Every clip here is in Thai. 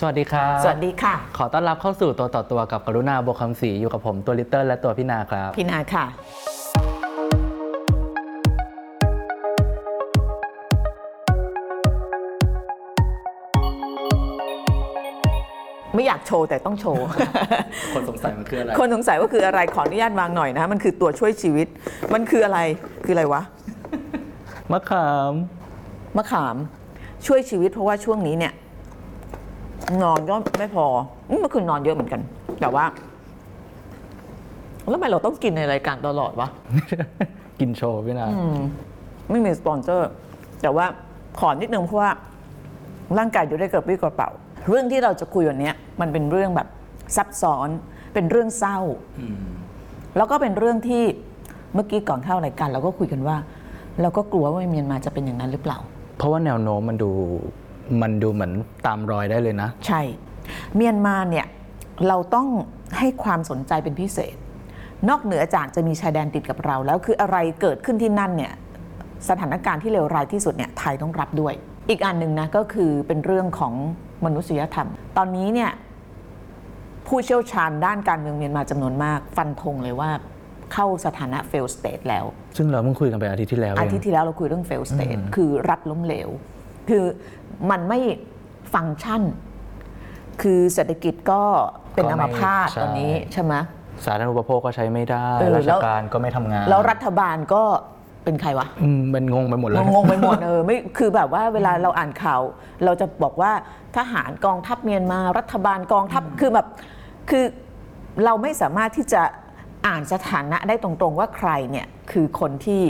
สวัสดีครับ สวัสดีค่ะ ขอต้อนรับเข้าสู่ตัวต่อตัวกับกรุณาบวกคำศรีอยู่กับผมตัวลิตเติ้ลและตัวพี่นาครับ พี่นาค่ะ ไม่อยากโชว์แต่ต้องโชว์ คนสงสัยมันคืออะไร คนสงสัยว่าคืออะไรขออนุญาตวางหน่อยนะมันคือตัวช่วยชีวิต มันคืออะไรคืออะไรวะมะขามมะขามช่วยชีวิตเพราะว่าช่วงนี้เนี่ย นอนก็ไม่พออืมเมื่อคืนนอนเยอะเหมือนกัน แต่ว่า แล้วทำไมเราต้องกินในรายการตลอดวะ กินโชว์พี่นาไม่มีสปอนเซอร์ แต่ว่าขอนิดนึงเพราะว่า ร่างกายอยู่ได้กระปรี้กระเป๋า เรื่องที่เราจะคุยวันเนี้ยมันเป็นเรื่องแบบซับซ้อน เป็นเรื่องเศร้า แล้วก็เป็นเรื่องที่เมื่อกี้ก่อนเข้ารายการเราก็คุยกันว่า เราก็กลัวว่าเมียนมาจะเป็นอย่างนั้นหรือเปล่า เพราะว่าแนวโน้มมันดู มันดูเหมือนตามรอยได้เลยนะ ใช่ เมียนมาเนี่ยเราต้องให้ความสนใจเป็นพิเศษ นอกเหนือจากจะมีชายแดนติดกับเราแล้วคืออะไรเกิดขึ้นที่นั่นเนี่ยสถานการณ์ที่เลวร้ายที่สุดเนี่ยไทยต้องรับด้วย อีกอันหนึ่งนะก็คือเป็นเรื่องของมนุษยธรรม ตอนนี้เนี่ยผู้เชี่ยวชาญด้านการเมืองเมียนมาจำนวนมาก ฟันธงเลยว่าเข้าสถานะ fail state แล้ว ซึ่งเราเพิ่งคุยกันไปอาทิตย์ที่แล้วเออางทิตย์ที่แล้วเราคุยเรื่อง fail state คือรัฐล้มเหลว คือมันไม่ฟังก์ชัน คือเศรษฐกิจก็เป็นก็อัไม่มพาตใช่ตอนนี้ใช่ไหมสาธารณูปโภคก็ใช้ไม่ได้เออราแล้ชวการก็ไม่ทำงาน แล้วรัฐบาลก็เป็นใครวะอืมมันงงไปหมดเลยงงๆไปหมดเออไม่คือแบบว่าเวลาเราอ่านข่าว เราจะบอกว่าทหารกองทัพเมียนมารัฐบาลกองทัพคือแบบคือเราไม่สามารถที่จะ อ่านสถานะได้ตรงๆว่าใครเนี่ยคือคนที่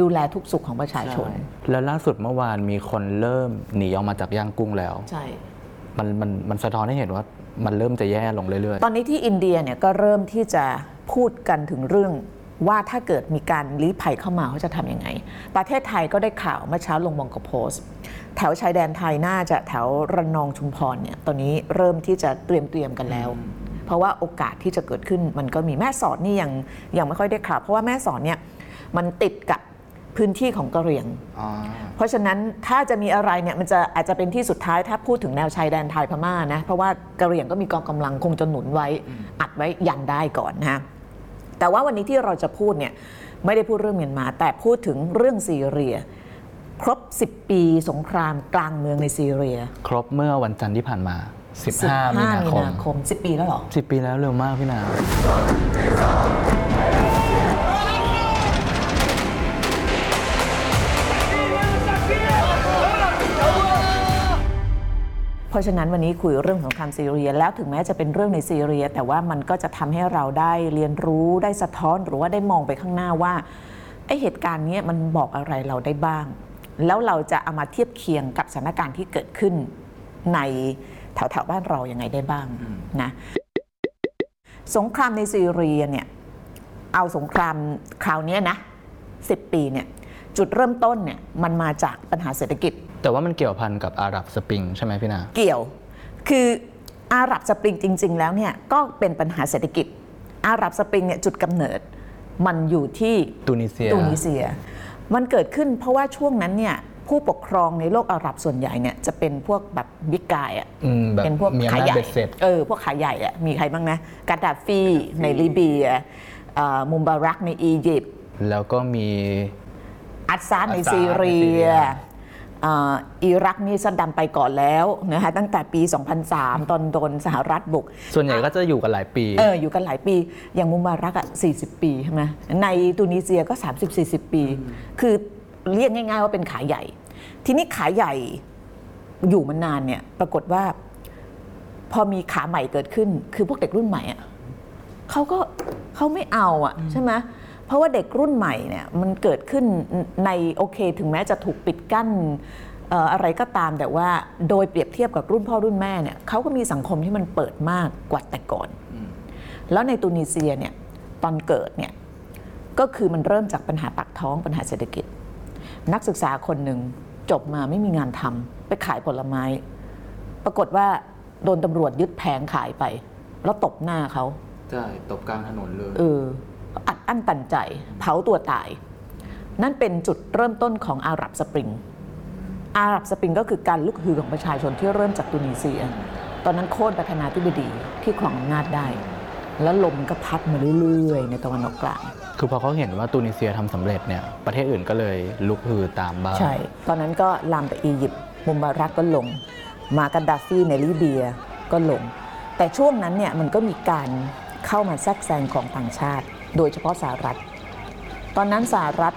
ดูแลทุกสุขของประชาชน แล้วล่าสุดเมื่อวานมีคนเริ่มหนีออกมาจากย่างกุ้งแล้ว ใช่ มันมันมันสะท้อนให้เห็นว่ามันเริ่มจะแย่ลงเรื่อยตอนนี้ที่อินเดียเนี่ยก็เริ่มที่จะพูดกันถึงเรื่องว่าถ้าเกิดมีการลี้ภัยเข้ามาเขาจะทำยังไง ประเทศไทยก็ได้ข่าวเมื่อเช้าลงมองกโพสต์แถวชายแดนไทยน่าจะแถวระนองชุมพรเนี่ยตอนนี้เริ่มที่จะเตรียมเตรียมกันแล้ว เพราะว่าโอกาสที่จะเกิดขึ้นมันก็มีแม่สอดนี่ยังยังไม่ค่อยได้ข่าวเพราะว่าแม่สอดเนี่ยมันติดกับพื้นที่ของกะเหรี่ยงๆอ๋อเพราะฉะนั้นถ้าจะมีอะไรเนี่ยมันจะอาจจะเป็นที่สุดท้ายถ้าพูดถึงแนวชายแดนไทยพม่านะเพราะว่ากะเหรี่ยงก็มีกองกำลังคงจะหนุนไว้ อัดไว้ยันได้ก่อนนะฮะแต่ว่าวันนี้ที่เราจะพูดเนี่ยไม่ได้พูดเรื่องเมียนมา แต่พูดถึงเรื่องซีเรีย ครบ 10 ปีสงครามกลางเมืองในซีเรีย ครบเมื่อวันจันทร์ที่ผ่านมา 15 มีนาคมคม 10 ปีแล้วเหรอ 10 ปีแล้วเร็วมากพี่นาเพราะฉะนั้นวันนี้คุยเรื่องของคามซีเรียแล้วถึงแม้จะเป็นเรื่องในซีเรีย แต่ว่ามันก็จะทำให้เราได้เรียนรู้ได้สะท้อนหรือว่าได้มองไปข้างหน้าว่าไอเหตุการณ์เนี้ยมันบอกอะไรเราได้บ้าง แล้วเราจะเอามาเทียบเคียงกับสถานการณ์ที่เกิดขึ้นใน แถวๆบ้านเรายังไงได้บ้างนะสงครามในซีเรียเนี่ยเอาสงครามคราวเนี้ยนะ10ปีเนี่ยจุดเริ่มต้นเนี่ยมันมาจากปัญหาเศรษฐกิจ แต่ว่ามันเกี่ยวพันกับอาหรับสปริงใช่ไหมพี่นาเกี่ยว คืออาหรับสปริงจริง ๆ แล้วเนี่ยก็เป็นปัญหาเศรษฐกิจ อาหรับสปริงเนี่ยจุดกำเนิดมันอยู่ที่ตูนิเซียตูนิเซีย มันเกิดขึ้นเพราะว่าช่วงนั้นเนี่ย ผู้ปกครองในโลกอาหรับส่วนใหญ่เนี่ยจะเป็นพวกแบบ big guy อะอืมแบบเป็นพวกมีอำขายนาจใหญ่เบ็ดเสร็จเออพวกขาใหญ่อะมีใครบ้างนะกาดาฟีในลิเบียเอ่อมูบารักในอียิปต์แล้วก็มีอัสซาดในอัสซาดซีเรีในซีเรียยอ่าอิรักนี่ซัดดำไปก่อนแล้วนะคะตั้งแต่ปี 2003 ตอนโดนสหรัฐบุก ส่วนใหญ่ก็จะอยู่กันหลายปีเอออยู่กันหลายปี อย่างมุมบารักอะ40 ปีใช่ไหมในตูนิเซียก็ 30-40 ปี คือ เรียกง่าย ๆ ว่าเป็นขายใหญ่ ทีนี้ขายใหญ่อยู่มานานเนี่ย ปรากฏว่า พอมีขาใหม่เกิดขึ้น คือพวกเด็กรุ่นใหม่อะเขาก็เขาไม่เอาอะใช่ไหมเพราะว่าเด็กรุ่นใหม่เนี่ยมันเกิดขึ้นในโอเค ถึงแม้จะถูกปิดกั้นเอ่ออะไรก็ตามแต่ว่าโดยเปรียบเทียบกับรุ่นพ่อรุ่นแม่เนี่ยเขาก็มีสังคมที่มันเปิดมากกว่าแต่ก่อน แล้วในตูนิเซียเนี่ยตอนเกิดเนี่ยก็คือมันเริ่มจากปัญหาปากท้องปัญหาเศรษฐกิจ นักศึกษาคนหนึ่งจบมาไม่มีงานทำไปขายผลไม้ ปรากฏว่าโดนตำรวจยึดแผงขายไป แล้วตบหน้าเขาใช่ตบกลางถนนเลยเอออัดอั้นตันใจเผาตัวตาย นั่นเป็นจุดเริ่มต้นของอาหรับสปริง อาหรับสปริงก็คือการลุกฮือของประชาชนที่เริ่มจากตูนิเซียทตอนนั้นโค่นประธานาธิบดีที่ครองอำนาจได้ แล้วลมก็พัดมาเรื่อยๆ ในตะวันออกกลาง คือพอเขาเห็นว่าตูนิเซียทำสำเร็จเนี่ยประเทศอื่นก็เลยลุกฮือตามบ้างใช่ ตอนนั้นก็ลามไปอียิปต์มุมบารักก็ลง มากัดดาฟีในลิเบียก็ลง แต่ช่วงนั้นเนี่ยมันก็มีการเข้ามาแทรกแซงของต่างชาติ โดยเฉพาะสหรัฐ ตอนนั้นสหรัฐ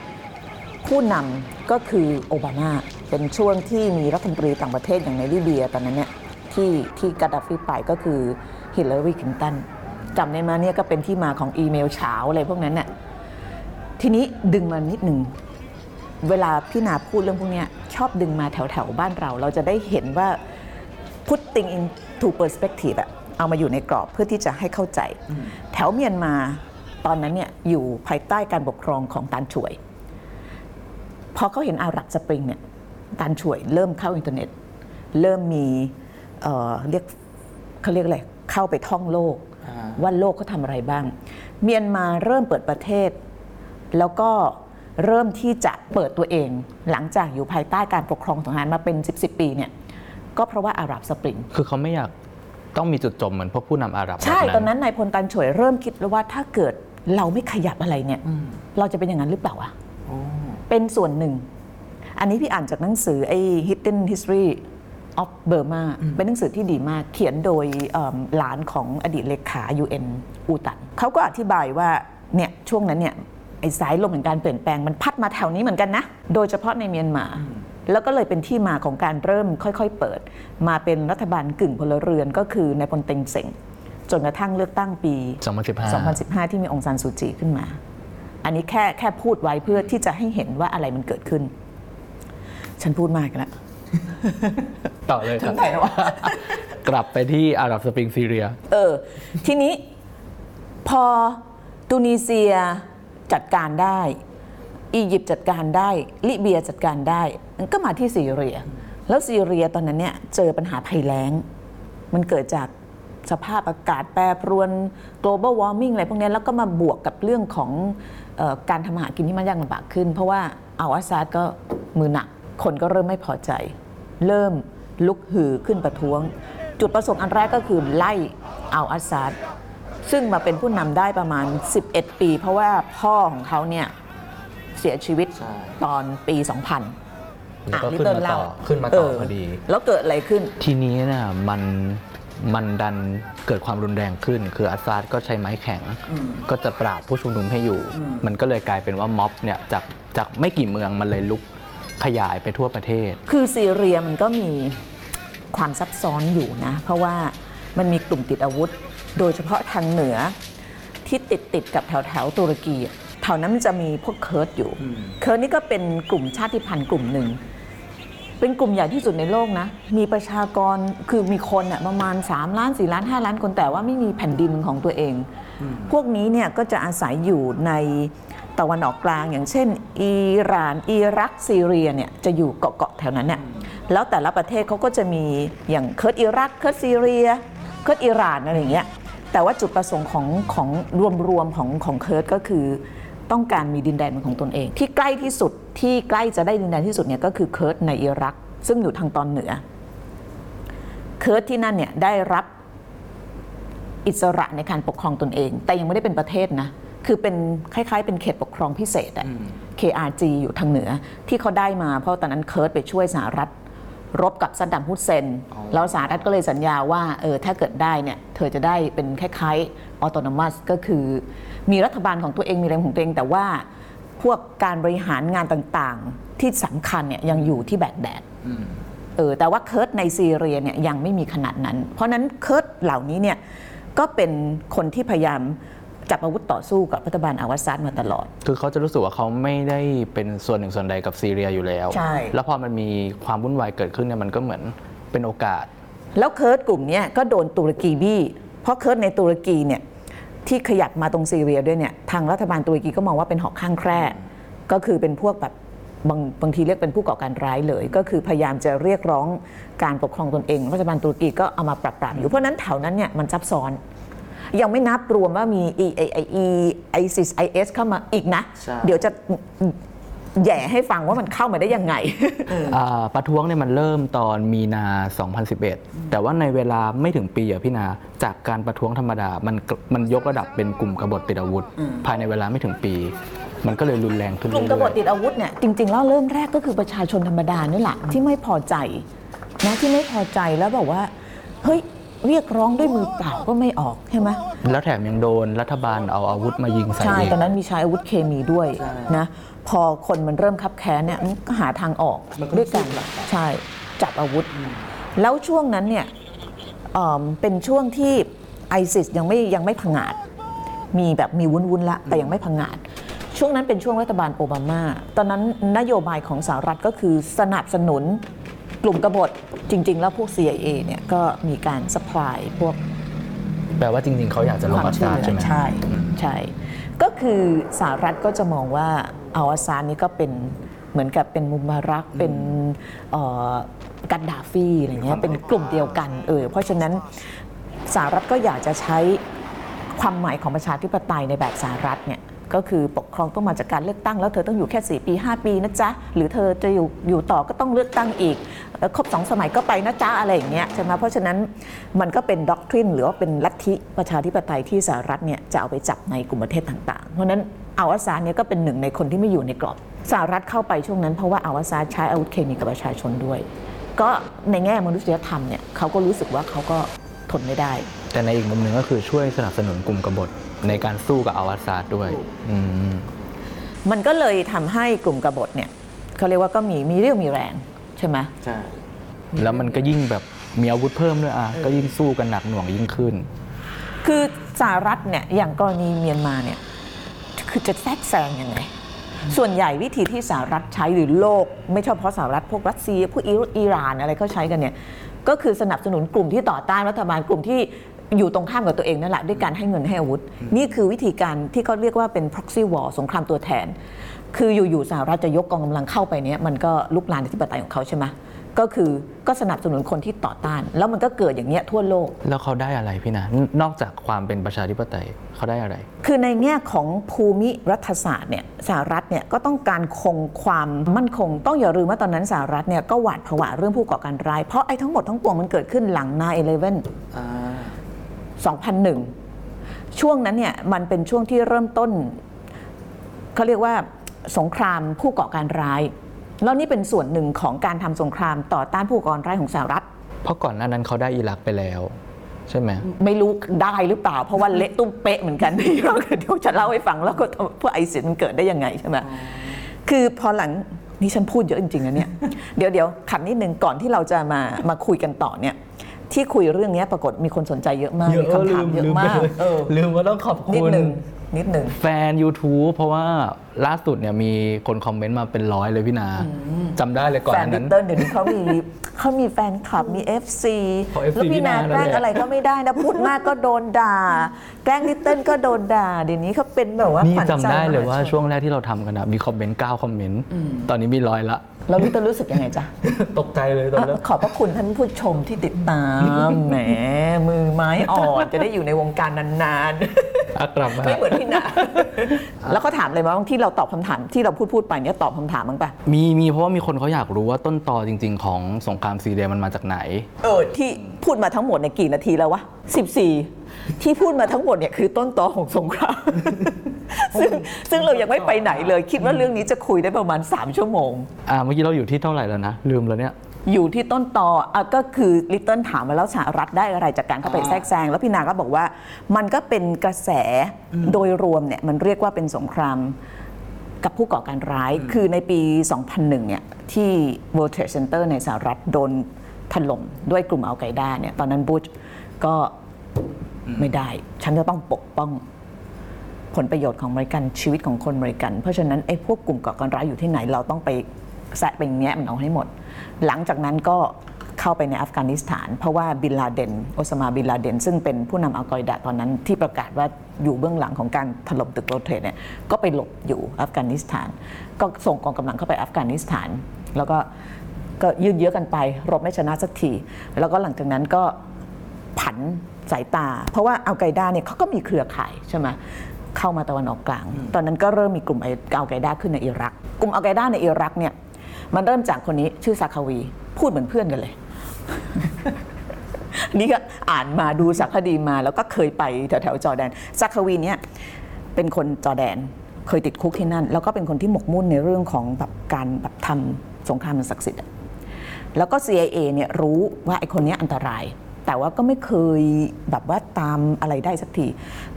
ผู้นำก็คือโอบามาเป็นช่วงที่มีรัฐมนตรีต่างประเทศอย่างในลิเบียตอนนั้นเนี่ยที่ที่กัดดาฟีไปก็คือฮิลลารีคลินตันจำได้ไหมเนี่ยก็เป็นที่มาของอีเมลเช้าอะไรพวกนั้นเนี่ย ทีนี้ดึงมานิดหนึ่งเวลาพี่นาพูดเรื่องพวกเนี้ยชอบดึงมาแถวๆบ้านเรา เราจะได้เห็นว่า put thing into perspective อะเอามาอยู่ในกรอบเพื่อที่จะให้เข้าใจ แถวเมียนมาตอนนั้นเนี่ยอยู่ภายใต้การปกครองของตานช่วย พอเขาเห็นอาหรับสปริงเนี่ยตานช่วยเริ่มเข้าอินเทอร์เน็ต เริ่มมีเอ่อเรียกเขาเรียกอะไรเข้าไปท่องโลกอ่าว่าโลกเขาทำอะไรบ้าง เมียนมาเริ่มเปิดประเทศ แล้วก็เริ่มที่จะเปิดตัวเอง หลังจากอยู่ภายใต้การปกครองทหารมาเป็น 10 10ปีเนี่ยก็เพราะว่าอาหรับสปริงคือเขาไม่อยากต้องมีจุดจมเหมือนพวกผู้นำอาหรับ ใช่แบบตอนนั้นนายพลตันฉวยเริ่มคิดแล้วว่าถ้าเกิดเราไม่ขยับอะไรเนี่ยเราจะเป็นอย่างนั้นหรือเปล่าอะเป็นส่วนหนึ่ง อันนี้พี่อ่านจากหนังสือไอ้ Hidden History of Burma เป็นหนังสือที่ดีมาก เขียนโดยเอิ่มหลานของอดีตเลขา UN อูตันเขาก็อธิบายว่าเนี่ยช่วงนั้นเนี่ย ไอ้สายลมแห่งการเปลี่ยนแปลงมันพัดมาแถวนี้เหมือนกันนะ โดยเฉพาะในเมียนมา แล้วก็เลยเป็นที่มาของการเริ่มค่อย ๆ เปิด มาเป็นรัฐบาลกึ่งพลเรือนก็คือนายพลเต็งเซ็งจนกระทั่งเลือกตั้งปี 2015 2015 ที่มีองซานซูจีขึ้นมา อันนี้แค่แค่พูดไว้เพื่อที่จะให้เห็นว่าอะไรมันเกิดขึ้น ฉันพูดมากแล้วต่อเลยครับถึงไหนแล้ววะกลับไปที่อาหรับสปริงซีเรีย เออ ทีนี้พอตูนิเซีย จัดการได้อียิปต์จัดการได้ลิเบียจัดการได้ก็มาที่ซีเรีย แล้วซีเรียตอนนั้นเนี่ยเจอปัญหาภัยแล้ง มันเกิดจากสภาพอากาศแปรปรวน global warming อะไรพวกนี้แล้วก็มาบวกกับเรื่องของออการทำหากินที่มันยากลำบากขึ้น เพราะว่าอัลอาซาดก็มือหนัก คนก็เริ่มไม่พอใจ เริ่มลุกฮือขึ้นประท้วง จุดประสงค์อันแรกก็คือไล่อัลอาซาด ซึ่งมาเป็นผู้นำได้ประมาณ 11 ปี เพราะว่าพ่อของเขาเนี่ยเสียชีวิตใช่ ตอนปี 2000แล้วก็อะขึ้นมาลิตเติ้ลต่อเล่ขึ้นมาต่อพอดี แล้วเกิดอะไรขึ้น ทีนี้เนี่ยมันมันดันเกิดความรุนแรงขึ้น คืออาซาดก็ใช้ไม้แข็ง ก็จะปราบผู้ชุมนุมให้อยู่ มันก็เลยกลายเป็นว่าม็อบเนี่ยจากจากไม่กี่เมืองมันเลยลุกขยายไปทั่วประเทศ คือซีเรียมันก็มีความซับซ้อนอยู่นะ เพราะว่ามันมีกลุ่มติดอาวุธ โดยเฉพาะทางเหนือที่ติดติดกับแถวแถวๆตุรกีอะแถวนั้นมันจะมีพวกเคิร์ดอยู่ เคิร์ดนี่ก็เป็นกลุ่มชาติพันธุ์กลุ่มหนึ่ง เป็นกลุ่มใหญ่ที่สุดในโลกนะ มีประชากรคือมีคนอะประมาณ 3 ล้าน 4 ล้าน 5 ล้านคนแต่ว่าไม่มีแผ่นดินของตัวเอง พวกนี้เนี่ยก็จะอาศัยอยู่ในตะวันออกกลางอย่างเช่น อิหร่าน อิรักซีเรียเนี่ยจะอยู่เกาะๆแถวนั้นเนี่ยแล้วแต่ละประเทศเขาก็จะมีอย่างเคิร์ดอิรักเคิร์ดซีเรียเคิร์ดอิหร่านอะไรอย่างเงี้ย แต่ว่าจุดประสงค์ของของรวมๆของของเคิร์ดก็คือต้องการมีดินแดนเป็นของตนเอง ที่ใกล้ที่สุดที่ใกล้จะได้ดินแดนที่สุดเนี่ยก็คือเคิร์ดในอิรัก ซึ่งอยู่ทางตอนเหนือ เคิร์ดที่นั่นเนี่ยได้รับอิสระในการปกครองตนเอง แต่ยังไม่ได้เป็นประเทศนะคือเป็นคล้ายๆ เป็นเขตปกครองพิเศษอะ KRG อยู่ทางเหนือที่เขาได้มาเพราะตอนนั้นเคิร์ดไปช่วยสหรัฐ รบกับซัดดัมฮุสเซน แล้วสหรัฐก็เลยสัญญาว่าเออถ้าเกิดได้เนี่ยเธอจะได้เป็นคล้ายๆ autonomous ก็คือ มีรัฐบาลของตัวเองมีอะไรของตัวเอง แต่ว่าพวกการบริหารงานต่างๆ ที่สำคัญเนี่ยยังอยู่ที่แบกแดดเออแต่ว่าเคิร์ดในซีเรียเนี่ยยังไม่มีขนาดนั้น เพราะฉะนั้นเคิร์ดเหล่านี้เนี่ยก็เป็นคนที่พยายาม จับอาวุธต่อสู้กับรัฐบาลอัสซาดมาตลอด คือเขาจะรู้สึกว่าเขาไม่ได้เป็นส่วนหนึ่งส่วนใดกับซีเรียอยู่แล้ว ใช่ แล้วพอมันมีความวุ่นวายเกิดขึ้นเนี่ยมันก็เหมือนเป็นโอกาส แล้วเคิร์ดกลุ่มเนี้ยก็โดนตุรกีบี้เพราะเคิร์ดในตุรกีเนี่ยที่ขยับมาตรงซีเรียด้วยเนี่ยทางรัฐบาลตุรกีก็มองว่าเป็นหอกข้างแคร่ก็คือเป็นพวกแบบบางบางทีเรียกเป็นผู้ก่อการร้ายเลย ก็คือพยายามจะเรียกร้องการปกครองตนเองรัฐบาลตุรกีก็เอามาปรับปรามอยู่เพราะฉะนั้นแถวนั้นเนี่ยมันซับซ้อน ยังไม่นับรวมว่ามี E A I E ISIS IS เข้ามาอีกนะ ใช่ เดี๋ยวจะแหย่ให้ฟังว่ามันเข้ามาได้ยังไง อ่าประท้วงเนี่ยมันเริ่มตอนมีนา 2011 แต่ว่าในเวลาไม่ถึงปีอะพี่นา จากการประท้วงธรรมดา มันกมันยกระดับเป็นกลุ่มกบฏติดอาวุธ ภายในเวลาไม่ถึงปี มันก็เลยรุนแรงขึ้นกลุ่มกเรื่บฏอยติดอาวุธเนี่ยจริงๆแล้วเริ่มแรกก็คือประชาชนธรรมดานี่แหละที่ไม่พอใจนะที่ไม่พอใจแล้วบอกว่า เฮ้ย เรียกร้องด้วยมือเปล่าก็ไม่ออกใช่ไหมๆแล้วแถมยังโดนรัฐบาลเอาอาวุธมายิงใส่ใช่เองตอนนั้นมีใช้อาวุธเคมีด้วยนะพอคนมันเริ่มคับแค้นเนี่ยมันก็หาทางออกด้วยกันใช่จับอาวุธ แล้วช่วงนั้นเนี่ยเอิ่มเป็นช่วงที่ไอซิสยังไม่ยังไม่พังงาดมีแบบมีวุ้นวุนๆละแต่ยังไม่พังงาดช่วงนั้นเป็นช่วงรัฐบาลโอบามา ตอนนั้นนโยบายของสหรัฐก็คือสนับสนุน กลุ่มกบฏจริง ๆ แล้วพวก CIA เนี่ยก็มีการสปายพวกแปลว่าจริง ๆ เขาอยากจะลงอัตราใช่ไหมใช่ใช่ ก็คือสหรัฐก็จะมองว่าอัลอาซาดนี่ก็เป็นเหมือนกับเป็นมุมบารักเป็นเอ่อกันดาฟีอะไรเงี้ยเป็นกลุ่มเดียวกันเออเพราะฉะนั้นสหรัฐก็อยากจะใช้ความหมายของประชาธิปไตยในแบบสหรัฐเนี่ย ก็คือปกครองต้องมาจากการเลือกตั้ง แล้วเธอต้องอยู่แค่ 4 ปี 5 ปีนะจ๊ะ หรือเธอจะอยู่อยู่ต่อก็ต้องเลือกตั้งอีกครบสองสมัยก็ไปนะจ๊ะอะไรอย่างเงี้ยใช่ไหมเพราะฉะนั้นมันก็เป็นด็อกทรินหรือว่าเป็นลัทธิประชาธิปไตยที่สหรัฐเนี่ยจะเอาไปจับในกลุ่มประเทศต่างๆ เพราะฉะนั้นอัลอาซาเนี่ยก็เป็นหนึ่งในคนที่ไม่อยู่ในกรอบสหรัฐเข้าไปช่วงนั้นเพราะว่าอัลอาซาใช้อาวุธเคมีกับประชาชนด้วย ก็ในแง่มนุษยธรรมเนี่ยเขาก็รู้สึกว่าเขาก็ทนไม่ได้ แต่ในอีกมุมหนึ่งก็คือช่วยสนับสนุนกลุ่มกบฏ ในการสู้กับอาวาซาดด้วยอืมมันก็เลยทำให้กลุ่มกบฏเนี่ยเขาเรียกว่าก็มีมีเรี่ยวมีแรงใช่ไหมใช่ แล้วมันก็ยิ่งแบบมีอาวุธเพิ่มด้วยอะก็ยิ่งสู้กันหนักหน่วงยิ่งขึ้น คือสหรัฐเนี่ยอย่างกรณีเมียนมาเนี่ยคือจะแทรกแซงยังไง ส่วนใหญ่วิธีที่สหรัฐใช้หรือโลก ไม่ใช่เฉพาะสหรัฐพวกรัสเซียพวกอิรักอิหร่านอะไรเขาใช้กันเนี่ยก็คือสนับสนุนกลุ่มที่ต่อต้านรัฐบาลกลุ่มที่ อยู่ตรงข้ามกับตัวเองนั่นแหละด้วยการให้เงินให้อาวุธ นี่คือวิธีการที่เขาเรียกว่าเป็น proxy war สงครามตัวแทน คืออยู่ๆสหรัฐจะยกกองกำลังเข้าไปเนี่ยมันก็ลุกลานอธิปไตยของเขาใช่ไหมก็คือก็สนับสนุนคนที่ต่อต้าน แล้วมันก็เกิดอย่างเงี้ยทั่วโลก แล้วเขาได้อะไรพี่นะนนอกจากความเป็นประชาธิปไตยเขาได้อะไร คือในแง่ของภูมิรัฐศาสตร์เนี่ยสหรัฐเนี่ยก็ต้องการคงความมั่นคง ต้องอย่าลืมว่าตอนนั้นสหรัฐเนี่ยก็หวาดผวาเรื่องผู้ก่อการร้าย เพราะไอ้ทั้งหมดทั้งปวงมันเกิดขึ้นหลัง9-11อ่า 2001 ช่วงนั้นเนี่ยมันเป็นช่วงที่เริ่มต้นเขาเรียกว่าสงครามผู้ก่อการร้าย แล้วนี่เป็นส่วนหนึ่งของการทำสงครามต่อต้านผู้ก่อการร้ายของสหรัฐ เพราะก่อนหน้านั้นเขาได้อิรักไปแล้ว ใช่ไหมไม่รู้ได้หรือเปล่า เพราะว่าเละตุ้มเป๊ะเหมือนกันเดี๋ยวเดี๋ยวจะเล่าให้ฟังแล้วก็พวกไอซิสมันเกิดได้ยังไงใช่ไหมคือพอหลังนี่ฉันพูดเยอะจริงๆนะเนี่ยเดี๋ยวเดี๋ยวขัดนิดนึงก่อนที่เราจะมามาคุยกันต่อเนี่ย ที่คุยเรื่องเนี้ยปรากฏมีคนสนใจเยอะมากมีคำถามเยอะมากเออลืมว่าต้องขอบนิดคุณหนึ่งนิดหนึ่งแฟน YouTube เพราะว่าล่าสุดเนี่ยมีคนคอมเมนต์มาเป็นร้อยเลยพี่นาจำได้เลยก่อนแฟอันนดินั้นจิตอลเดี๋ยวนี้เขามีเขามีแฟนคลับมี FC พอ FC แล้วพี่นาพี่นาแกล้งนั่นแหละอะไรก็ไม่ได้นะพูดมากก็โดนด่า แกล้งลิตเติ้ลก็โดนด่า เดี๋ยวนี้เขาเป็นแบบว่านี่ขวัญใจจำได้เลยว่าหชนช่วงแรกที่เราทำกันนะมีคอมเมนต์9คอมเมนต์ตอนนี้มีร้อยละ แล้วลิตเติ้ลรู้สึกยังไงจ๊ะ ตกใจเลยตอนแรกขอบพระคุณท่านผู้ชมที่ติดตาม แหม มือไม้อ่อนจะได้อยู่ในวงการนานอะกลับมาๆไม่เหมือนพี่นาแล้วก็ถามเลยว่าที่เราตอบคำถามที่เราพูดพูดๆไปเนี่ยตอบคำถามมั้งปะมีมีเพราะว่ามีคนเขาอยากรู้ว่าต้นตอจริง ๆ ของสงครามซีเรียมันมาจากไหน เออที่พูดมาทั้งหมดเนี่ยกี่นาทีแล้ววะ14 ที่พูดมาทั้งหมดเนี่ยคือต้นตอของสงคราม ซึ่งซึ่งเรายังไม่ไปไหนเลย คิดว่าเรื่องนี้จะคุยได้ประมาณ 3 ชั่วโมง อ่าเมื่อกี้เราอยู่ที่เท่าไหร่แล้วนะ ลืมแล้วเนี่ย อยู่ที่ต้นตออะก็คือลิตเติ้ลถามมาแล้วสหรัฐได้อะไรจากการเข้าไปแทรกแซง แล้วพี่นาก็บอกว่า มันก็เป็นกระแสโดยรวมเนี่ยมันเรียกว่าเป็นสงครามกับผู้ก่อการร้าย คือในปี 2001 เนี่ยที่ World Trade Center ในสหรัฐโดนถล่มด้วยกลุ่มอัลไกด้าเนี่ยตอนนั้นบุชก็ ไม่ได้ ฉันจะต้องปกป้องผลประโยชน์ของอเมริกันชีวิตของคนอเมริกันเพราะฉะนั้นไอ้พวกกลุ่มก่อการร้ายอยู่ที่ไหนเราต้องไปแซะไปแงะมันเอาให้หมด หลังจากนั้นก็เข้าไปในอัฟกานิสถาน เพราะว่าบินลาเดนโอซามาบินลาเดน ซึ่งเป็นผู้นำอัลกออิดะตอนนั้นที่ประกาศว่าอยู่เบื้องหลังของการถล่มตึกโรเทตเนี่ยก็ไปหลบอยู่อัฟกานิสถาน ก็ส่งกองกำลังเข้าไปอัฟกานิสถาน แล้วก็ก็ยืดเยื้อกันไป รบไม่ชนะสักทีแล้วก็หลังจากนั้นก็ผัน สายตา เพราะว่าอัลไกด้าเนี่ยเขาก็มีเครือข่ายใช่ไหมเข้ามาตะวันออกกลาง ตอนนั้นก็เริ่มมีกลุ่มอัลไกด้าขึ้นในอิรัก กลุ่มอัลไกด้าในอิรักเนี่ยมันเริ่มจากคนนี้ชื่อซาคาวี พูดเหมือนเพื่อนกันเลยนี่ก็อ่านมาดูสารคดีมา แล้วก็เคยไปแถวๆจอร์แดนซาคาวีเนี่ยเป็นคนจอร์แดนเคยติดคุกที่นั่น แล้วก็เป็นคนที่หมกมุ่นในเรื่องของแบบการแบบทำสงครามอันศักดิ์สิทธิ์อะแล้วก็ CIA เนี่ยรู้ว่าไอ้คนเนี้ยอันตราย แต่ว่าก็ไม่เคยแบบว่าตามอะไรได้สักที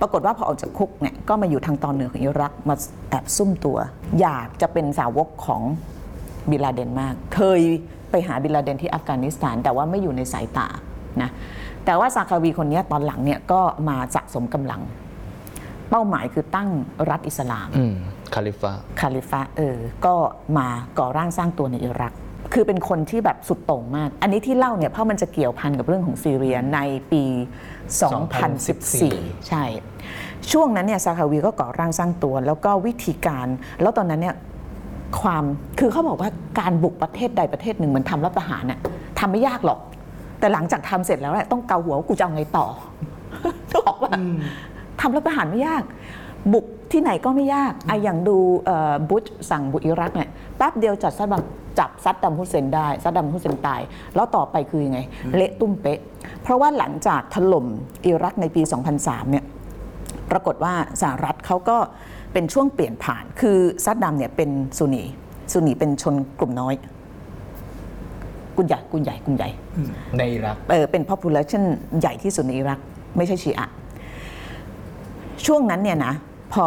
ปรากฏว่าพอออกจากคุกเนี่ยก็มาอยู่ทางตอนเหนือของอิรักมาแอบซุ่มตัว อยากจะเป็นสาวกของบินลาเดนมาก เคยไปหาบินลาเดนที่อัฟกานิสถาน แต่ว่าไม่อยู่ในสายตานะแต่ว่าซาคาวีคนเนี้ยตอนหลังเนี่ยก็มาสะสมกำลัง เป้าหมายคือตั้งรัฐอิสลามอืมคาลิฟะคาลิฟะเออก็มาก่อร่างสร้างตัวในอิรัก คือเป็นคนที่แบบสุดโต่งมาก อันนี้ที่เล่าเนี่ยเพราะมันจะเกี่ยวพันกับเรื่องของซีเรียในปี 2014 ใช่ ช่วงนั้นเนี่ยซาคาวีก็ก่อร่างสร้างตัว แล้วก็วิธีการแล้วตอนนั้นเนี่ยความคือเขาบอกว่าการบุกประเทศใดประเทศหนึ่งเหมือนทำรัฐประหารน่ะทำไม่ยากหรอก แต่หลังจากทำเสร็จแล้วเนี่ยต้องเกาหัวว่ากูจะเอาไงต่อบอกว่าทำรัฐประหารไม่ยาก บุกที่ไหนก็ไม่ยากไอะอย่างดูเอ่อบุชสั่งบุกอิรักเนี่ยแป๊บเดียวจัดซัดดัม จับซัดดัมฮุสเซนได้ซัดดัมฮุสเซนตาย แล้วต่อไปคือยังไง เละตุ้มเป๊ะ เพราะว่าหลังจากถล่มอิรักในปี 2003 เนี่ยปรากฏว่าสหรัฐเขาก็เป็นช่วงเปลี่ยนผ่าน คือซัดดัมเนี่ยเป็นซุนนีซุนนีเป็นชนกลุ่มน้อยกลุ่มใหญ่กลุ่มใหญ่กลุ่มใหญ่ในอิรักเออเป็น population ใหญ่ที่สุดในอิรัก ไม่ใช่ชีอะช่วงนั้นเนี่ยนะพอ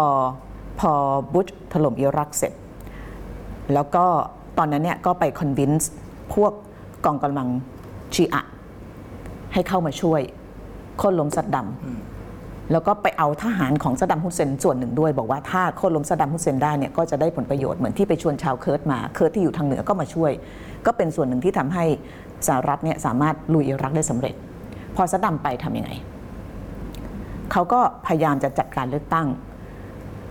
พอบุชถล่มอิรักเสร็จ แล้วก็ ตอนนั้นเนี่ยก็ไป convince พวกกองกำลังชีอะให้เข้ามาช่วยโค่นล้มซัดดัมแล้วก็ไปเอาทหารของซัดดัมฮุสเซนส่วนหนึ่งด้วย บอกว่าถ้าโค่นล้มซัดดัมฮุสเซนได้เนี่ยก็จะได้ผลประโยชน์เหมือนที่ไปชวนชาวเคิร์ดมา เคิร์ดที่อยู่ทางเหนือก็มาช่วย ก็เป็นส่วนหนึ่งที่ทำให้สหรัฐเนี่ยสามารถลุยอิรักได้สำเร็จ พอซัดดัมไปทำยังไงเขาก็พยายามจะจัดการเลือกตั้ง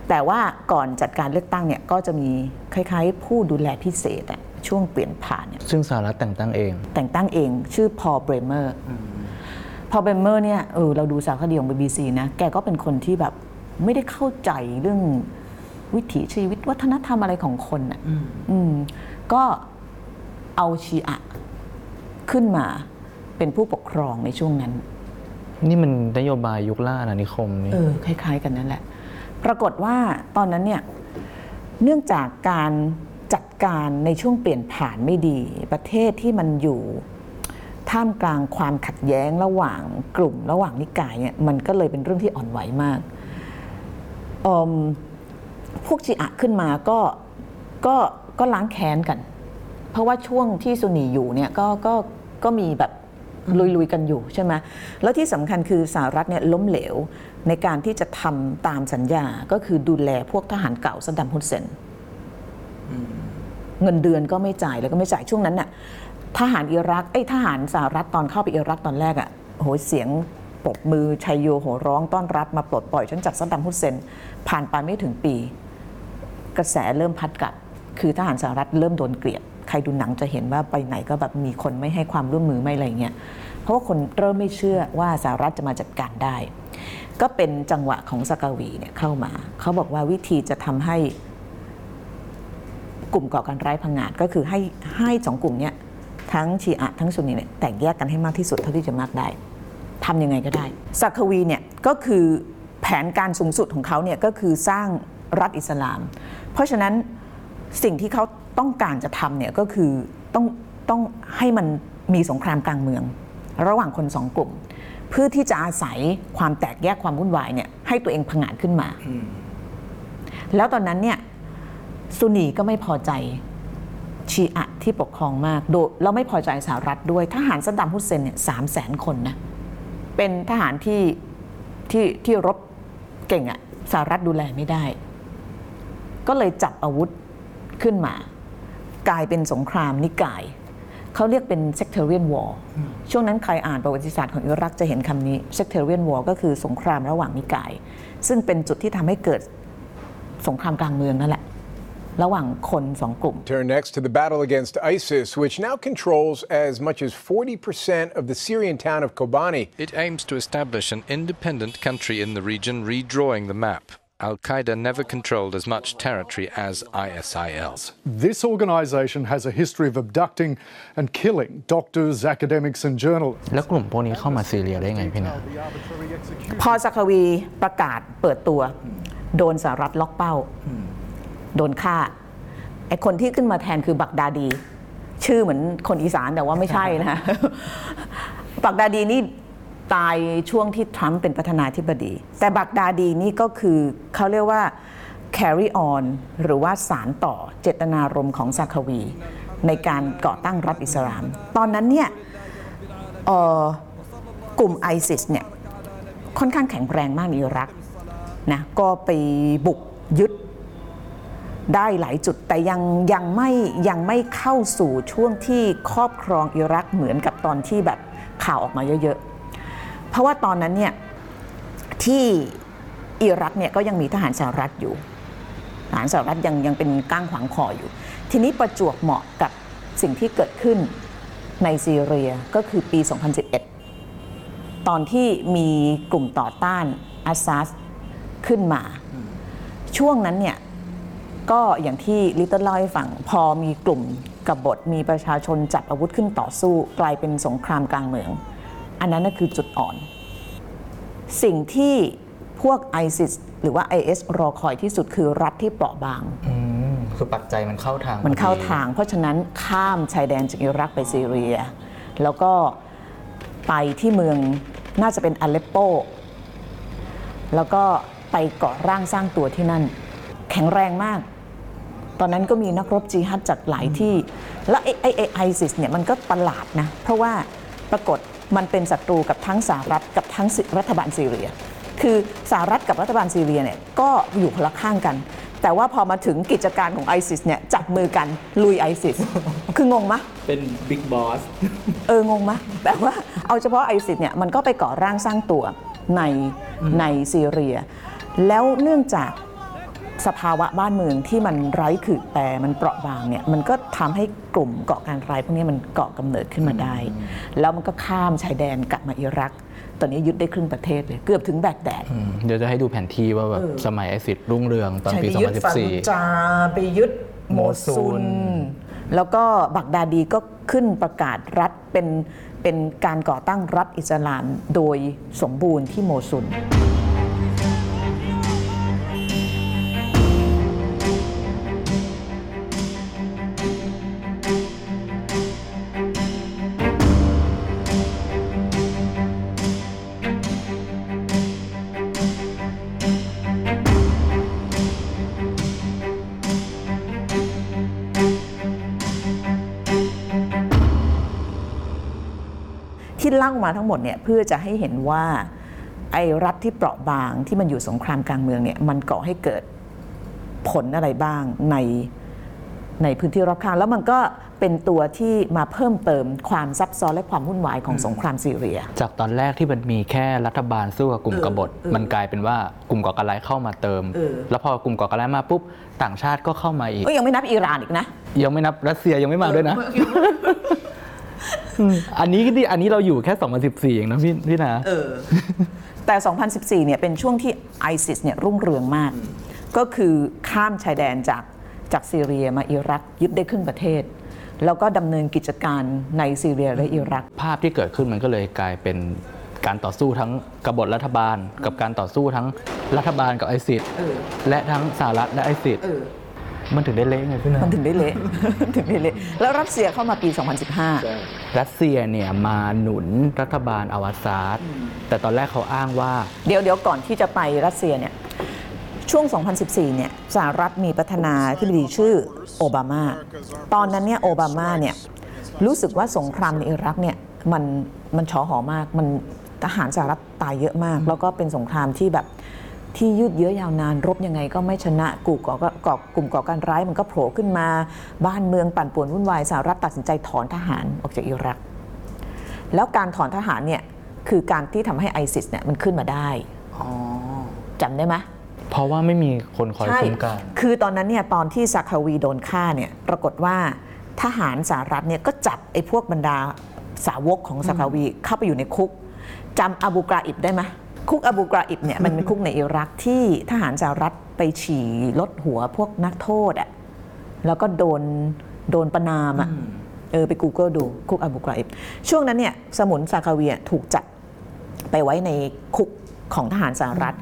แต่ว่าก่อนจัดการเลือกตั้งเนี่ยก็จะมีคล้ายๆ ผู้ดูแลพิเศษอะช่วงเปลี่ยนผ่านเนี่ยซึ่งสหรัฐแต่งตั้งเอง แต่งตั้งเองชื่อพอเบรเมอร์พอเบรเมอร์เนี่ยเออเราดูสารคดีของ BBC นะแกก็เป็นคนที่แบบไม่ได้เข้าใจเรื่องวิถีชีวิตวัฒนธรรมอะไรของคนอะอืมก็เอาชีอะขึ้นมาเป็นผู้ปกครองในช่วงนั้น นี่มันนโยบายยุคล่าอาณานิคมนี่เออคล้าย ๆ กันนั่นแหละ ปรากฏว่าตอนนั้นเนี่ยเนื่องจากการจัดการในช่วงเปลี่ยนผ่านไม่ดี ประเทศที่มันอยู่ท่ามกลางความขัดแย้งระหว่างกลุ่มระหว่างนิกายเนี่ยมันก็เลยเป็นเรื่องที่อ่อนไหวมากอมพวกชีอะขึ้นมาก็ก็ก็ล้างแค้นกัน เพราะว่าช่วงที่ซุนนีอยู่เนี่ยก็ก็ก็มีแบบลุยๆกันอยู่ใช่ไหมแล้วที่สำคัญคือสหรัฐเนี่ยล้มเหลว ในการที่จะทำตามสัญญาก็คือดูแลพวกทหารเก่าซัดดัมฮุสเซนเงินเดือนก็ไม่จ่ายแล้วก็ไม่จ่ายช่วงนั้นน่ะทหารอิรักไอ้ยทหารสหรัฐตอนเข้าไปอิรักตอนแรกอะโอ้โหเสียงปรบมือชัยโยโหร้องต้อนรับมาปลดปล่อยฉันจากซัดดัมฮุสเซน ผ่านไปไม่ถึงปี กระแสเริ่มพัดกลับ คือทหารสหรัฐเริ่มโดนเกลียด ใครดูหนังจะเห็นว่าไปไหนก็แบบมีคนไม่ให้ความร่วมมือไม่อะไรเงี้ยเพราะว่าคนเริ่มไม่เชื่อว่าสหรัฐจะมาจัดการได้ ก็เป็นจังหวะของสกาวีเนี่ยเข้ามา เขาบอกว่าวิธีจะทำให้กลุ่มก่อการร้ายพังงาดก็คือให้ให้สองกลุ่มเนี้ยทั้งชีอะทั้งซุนนีเนี่ยแตกแยกกันให้มากที่สุดเท่าที่จะมากได้ทำยังไงก็ได้สักวีเนี่ยก็คือแผนการสูงสุดของเขาเนี่ยก็คือสร้างรัฐอิสลาม เพราะฉะนั้นสิ่งที่เขาต้องการจะทำเนี่ยก็คือต้องต้องให้มันมีสงครามกลางเมือง ระหว่างคนสองกลุ่ม เพื่อที่จะอาศัยความแตกแยกความวุ่นวายเนี่ยให้ตัวเองผงาดขึ้นมา แล้วตอนนั้นเนี่ยซุนนีก็ไม่พอใจชีอะที่ปกครองมาก โดยแล้วไม่พอใจสหรัฐด้วย ทหารซัดดัมฮุสเซนเนี่ยสามแสนคนนะ เป็นทหารที่ที่ที่รบเก่งอะสหรัฐดูแลไม่ได้ ก็เลยจับอาวุธขึ้นมา กลายเป็นสงครามนิกาย เขาเรียกเป็น sectarian war ช่วงนั้นใครอ่านประวัติศาสตร์ของอิรักจะเห็นคำนี้ sectarian war ก็คือสงครามระหว่างนิกาย ซึ่งเป็นจุดที่ทำให้เกิดสงครามกลางเมืองนั่นแหละ ระหว่างคนสองกลุ่ม Turn next to the battle against ISIS, which now controls as much as 40% of the Syrian town of Kobani. It aims to establish an independent country in the region, redrawing the map. Al Qaeda never controlled as much territory as ISIL. This organisation has a history of abducting and killing doctors, academics, and journalists. แล้วกลุ่มพวกนี้เข้ามาซีเรียได้ไงพี่นาพอซาคาวีประกาศเปิดตัว โดนสหรัฐล็อกเป้า โดนฆ่าไอ้คนที่ขึ้นมาแทนคือบักดาดี ชื่อเหมือนคนอีสานแต่ว่าไม่ใช่นะบักดาดีนี่ ตายช่วงที่ทรัมป์เป็นประธานาธิบดี แต่บักดาดีนี่ก็คือเขาเรียกว่า carry on หรือว่าสารต่อเจตนารมณ์ของซาคาวี ในการก่อตั้งรัฐอิสลาม ตอนนั้นเนี่ยกลุ่มไอซิสเนี่ยค่อนข้างแข็งแรงมากในอิรักนะก็ไปบุกยึดได้หลายจุดแต่ยังยังไม่ยังไม่เข้าสู่ช่วงที่ครอบครองอิรักเหมือนกับตอนที่แบบข่าวออกมาเยอะๆ เพราะว่าตอนนั้นเนี่ยที่อิรักเนี่ยก็ยังมีทหารสหรัฐอยู่ทหารสหรัฐยังยังเป็นก้างขวางคออยู่ ทีนี้ประจวบเหมาะกับสิ่งที่เกิดขึ้นในซีเรียก็คือปี 2011 ตอนที่มีกลุ่มต่อต้านอาซาสขึ้นมา ช่วงนั้นเนี่ยก็อย่างที่ลิตเติ้ลเล่าให้ฟังพอมีกลุ่มกบฏมีประชาชนจับอาวุธขึ้นต่อสู้ กลายเป็นสงครามกลางเมือง อันนั้นน่ะคือจุดอ่อน สิ่งที่พวก ISIS หรือว่า IS รอคอยที่สุดคือรัฐที่เปราะบางคือปัจจัยมันเข้าทาง มันเข้าพอดีทาง เพราะฉะนั้นข้ามชายแดนจากอิรักไปซีเรีย แล้วก็ไปที่เมืองน่าจะเป็นอเลปโป แล้วก็ไปก่อร่างสร้างตัวที่นั่น แข็งแรงมาก ตอนนั้นก็มีนักรบจิฮัดจากหลายที่ แล้วไอ้ไอ้ไอ้ไอซิสเนี่ยมันก็ประหลาดนะ เพราะว่าปรากฏ มันเป็นศัตรูกับทั้งสหรัฐกับทั้งรัฐบาลซีเรีย คือสหรัฐกับรัฐบาลซีเรียเนี่ยก็อยู่คนละข้างกัน แต่ว่าพอมาถึงกิจการของไอซิสเนี่ยจับมือกันลุยไอซิสคืองงมะ เป็น big boss เอองงไหมแต่ว่าเอาเฉพาะไอซิสเนี่ยมันก็ไปก่อร่างสร้างตัวในในซีเรีย แล้วเนื่องจาก สภาวะบ้านเมืองที่มันไร้ขื่อแปรมันเปราะบางเนี่ยมันก็ทำให้กลุ่มเกาะการร้ายพวกนี้มันเกาะกำเนิดขึ้นมาได้ แล้วมันก็ข้ามชายแดนกลับมาอิรัก ตอนนี้ยึดได้ครึ่งประเทศเลยเกือบถึงแบกแดดเดี๋ยวจะให้ดูแผนที่ว่าแบบสมัยไอซิดรุ่งเรืองตอนปีใช่ไปยึดฟัน2014จาไปยึดโมโมซุซุลนแล้วก็บักดาดีก็ขึ้นประกาศรัฐเป็นเป็นการก่อตั้งรัฐอิสลามโดยสมบูรณ์ที่โมซุน ที่เล่ามาทั้งหมดเนี่ยเพื่อจะให้เห็นว่าไอ้รัฐที่เปราะบางที่มันอยู่สงครามกลางเมืองเนี่ยมันก่อให้เกิดผลอะไรบ้างในในพื้นที่รอบข้างแล้วมันก็เป็นตัวที่มาเพิ่มเติมความซับซ้อนและความวุ่นวายของสงครามซีเรีย จากตอนแรกที่มันมีแค่รัฐบาลสู้กับกลุ่มกบฏ มันกลายเป็นว่ากลุ่มก่อการร้ายเข้ามาเติมเออแล้วพอกลุ่มก่อการร้ายมาปุ๊บต่างชาติก็เข้ามาอีกก็ยังไม่นับอิหร่านอีกนะ ยังไม่นับรัสเซียยังไม่มาด้วยนะ อันนี้ดิอันนี้เราอยู่แค่ 2014เองนะพี่พี่นาแต่ 2014 เนี่ยเป็นช่วงที่ไอซิสเนี่ยรุ่งเรืองมาก ก็คือข้ามชายแดนจากจากซีเรียมาอิรักยึดได้ครึ่งประเทศ แล้วก็ดำเนินกิจการในซีเรียและอิรัก ภาพที่เกิดขึ้นมันก็เลยกลายเป็นการต่อสู้ทั้งกบฏรัฐบาล กับการต่อสู้ทั้งรัฐบาลกับไอซิดและทั้งสหรัฐและไอซิด มันถึงได้เละไงพี่นามันถึงได้เละถึงได้เละแล้วรัสเซียเข้ามาปี 2015 รัสเซียเนี่ยมาหนุนรัฐบาลอาวาซาดแต่ตอนแรกเขาอ้างว่า เดี๋ยวเดี๋ยวก่อนที่จะไปรัสเซียเนี่ยช่วง 2014 เนี่ยสหรัฐมีประธานาธิบดีชื่อโอบามา ตอนนั้นเนี่ยโอบามาเนี่ยรู้สึกว่าสงครามในอิรักเนี่ยมันมันชอหอมากมันทหารสหรัฐตายเยอะมาก แล้วก็เป็นสงครามที่แบบ ที่ยืดเยื้อยาวนานรบยังไงก็ไม่ชนะกลุ่มก่อก่อกลุ่มก่อการร้ายมันก็โผล่ขึ้นมา บ้านเมืองปั่นป่วนวุ่นวายสหรัฐตัดสินใจถอนทหารออกจากอิรัก แล้วการถอนทหารเนี่ยคือการที่ทำให้ไอซิสเนี่ยมันขึ้นมาได้จำได้ไหมเพราะว่าไม่มีคนคอยคุ้มกันคือตอนนั้นเนี่ยตอนที่ซาคาวีโดนฆ่าเนี่ยปรากฏว่าทหารสหรัฐเนี่ยก็จับไอ้พวกบรรดาสาวกของซาคาวีเข้าไปอยู่ในคุกจำอบูกราอิบได้ไหม คุกอบูกราอิบเนี่ยมันเป็นคุกในอิรักที่ทหารสหรัฐไปฉี่ลดหัวพวกนักโทษอะแล้วก็โดนโดนประนามอะเออไป Google ดูคุกอบูกราอิบช่วงนั้นเนี่ยสมุนซาคาเวียถูกจับไปไว้ในคุกของทหารสหรัฐ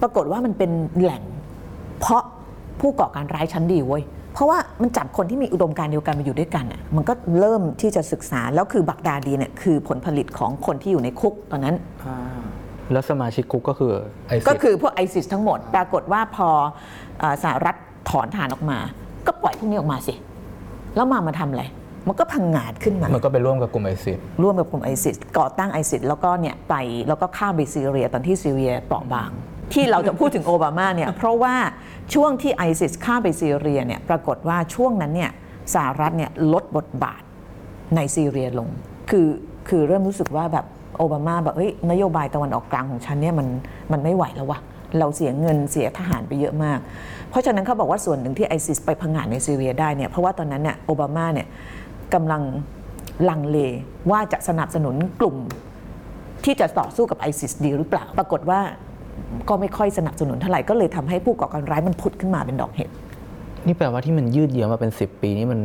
ปรากฏว่ามันเป็นแหล่ง เพราะผู้ก่อการร้ายชั้นดีเว้ยเพราะว่ามันจับคนที่มีอุดมการณ์เดียวกันมาอยู่ด้วยกันอะมันก็เริ่มที่จะศึกษา แล้วคือบักดาดีเนี่ยคือผลผลิตของคนที่อยู่ในคุกตอนนั้น แล้วสมาชิกคุกก็คือไอซิสก็คือพวกไอซิสทั้งหมด ปรากฏว่าพอเอ่อสหรัฐถอนฐานออกมา ก็ปล่อยพวกนี้ออกมาสิ แล้วมามาทำอะไร มันก็พังงาดขึ้นมา มันก็ไปร่วมกับกลุ่มไอซิสร่วมกับกลุ่มไอซิสก่อตั้งไอซิสแล้วก็เนี่ยไปแล้วก็ข้ามไปซีเรียตอนที่ซีเรียเปราะบาง ที่เราจะพูดถึงโอบามาเนี่ยเพราะว่าช่วงที่ไอซิสข้ามไปซีเรียเนี่ยปรากฏว่าช่วงนั้นเนี่ยสหรัฐเนี่ยลดบทบาทในซีเรียลง คือคือเริ่มรู้สึกว่าแบบ โอบามาแบบเฮ้ยนโยบายตะวันออกกลางของฉันเนี่ยมันมันไม่ไหวแล้ววะเราเสียเงินเสียทหารไปเยอะมาก เพราะฉะนั้นเขาบอกว่าส่วนหนึ่งที่ไอซิสไปพังงาดในซีเรียได้เนี่ยเพราะว่าตอนนั้นเนี่ยโอบามาเนี่ยกำลังลังเลว่าจะสนับสนุนกลุ่มที่จะต่อสู้กับไอซิสดีหรือเปล่า ปรากฏว่าก็ไม่ค่อยสนับสนุนเท่าไหร่ก็เลยทำให้ผู้ก่อการร้ายมันผุดขึ้นมาเป็นดอกเห็ดนี่แปลว่าที่มันยืดเยื้อมาเป็น 10 ปีนี่มัน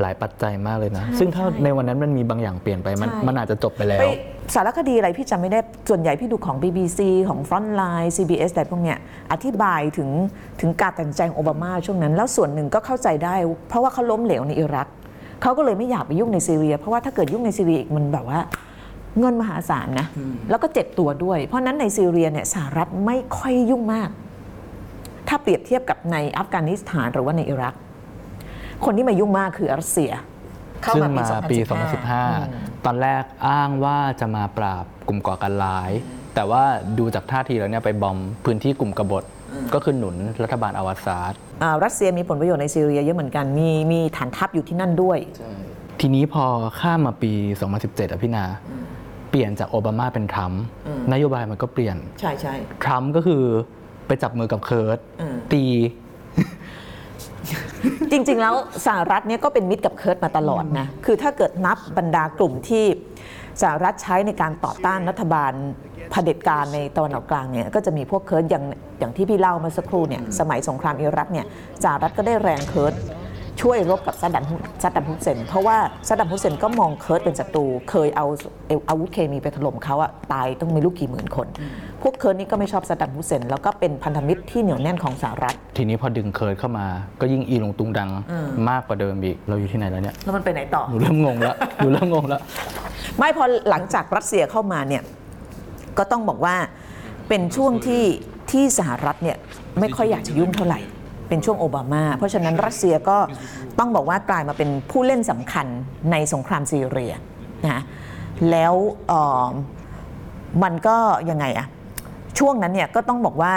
หลายปัจจัยมากเลยนะ ซึ่งถ้าในวันนั้นมันมีบางอย่างเปลี่ยนไปมันใช่มันอาจจะจบไปแล้วไปสารคดีอะไรพี่จำไม่ได้ส่วนใหญ่พี่ดูของ BBC ของ Frontline CBS อะไรพวกเนี้ยอธิบายถึงถึงการตัดสินใจของโอบามาช่วงนั้น แล้วส่วนหนึ่งก็เข้าใจได้ เพราะว่าเขาล้มเหลวในอิรักเขาก็เลยไม่อยากไปยุ่งในซีเรีย เพราะว่าถ้าเกิดยุ่งในซีเรียอีกมันแบบว่าเงินมหาศาลนะแล้วก็เจ็บตัวด้วย เพราะฉะนั้นในซีเรียเนี่ยสหรัฐไม่ค่อยยุ่งมาก ถ้าเปรียบเทียบกับในอัฟกานิสถานหรือว่าในอิรัก คนที่มายุ่งมากคือรัสเซีย เข้าซึ่งมามาปีปี 2015 ตอนแรกอ้างว่าจะมาปราบกลุ่มก่อการร้าย แต่ว่าดูจากท่าทีแล้วเนี่ยไปบอมพื้นที่กลุ่มกบฏ ก็คือหนุนรัฐบาลอาวาซาด อ่ารัสเซียมีผลประโยชน์ในซีเรียเยอะเหมือนกัน มีมีฐานทัพอยู่ที่นั่นด้วย ทีนี้พอข้ามมาปี 2017อะพี่นา เปลี่ยนจากโอบามาเป็นทรัมป์นโยบายมันก็เปลี่ยน ใช่ใช่ ทรัมป์ก็คือไปจับมือกับเคิร์ดอืม ตี จริง ๆ แล้วสหรัฐเนี่ยก็เป็นมิตรกับเคิร์ดมาตลอดนะ คือถ้าเกิดนับบรรดากลุ่มที่สหรัฐใช้ในการต่อต้านรัฐบาลเผด็จการในตะวันออกกลางเนี่ยก็จะมีพวกเคิร์ดอย่างอย่างที่พี่เล่าเมื่อสักครู่เนี่ยสมัยสงครามอิรักเนี่ยสหรัฐก็ได้แรงเคิร์ด ช่วยรบกับซัดดัมซัดดัมฮุสเซน เพราะว่าซัดดัมฮุสเซนก็มองเคิร์ดเป็นศัตรูเคยเอาเอาอาวุธเคมีไปถล่มเขาอะตายต้องไม่รู้กี่หมื่นคน พวกเคิร์ดนี่ก็ไม่ชอบซัดดัมฮุสเซน แล้วก็เป็นพันธมิตรที่เหนียวแน่นของสหรัฐ ทีนี้พอดึงเคิร์ดเข้ามา ก็ยิ่งอีลุงตุงนังมากกว่าเดิมอีกเราอยู่ที่ไหนแล้วเนี่ยแล้วมันไปไหนต่อหนูเริ่มงงแล้วหนูเริ่มงงแล้วไม่พอหลังจากรัสเซียเข้ามาเนี่ยก็ต้องบอกว่าเป็นช่วงที่ที่สหรัฐเนี่ยไม่ค่อยอยากจะยุ่งเท่าไหร่ เป็นช่วงโอบามา เพราะฉะนั้นรัสเซียก็ต้องบอกว่ากลายมาเป็นผู้เล่นสำคัญในสงครามซีเรียนะแล้วเอ่อมันก็ยังไงอะช่วงนั้นเนี่ยก็ต้องบอกว่า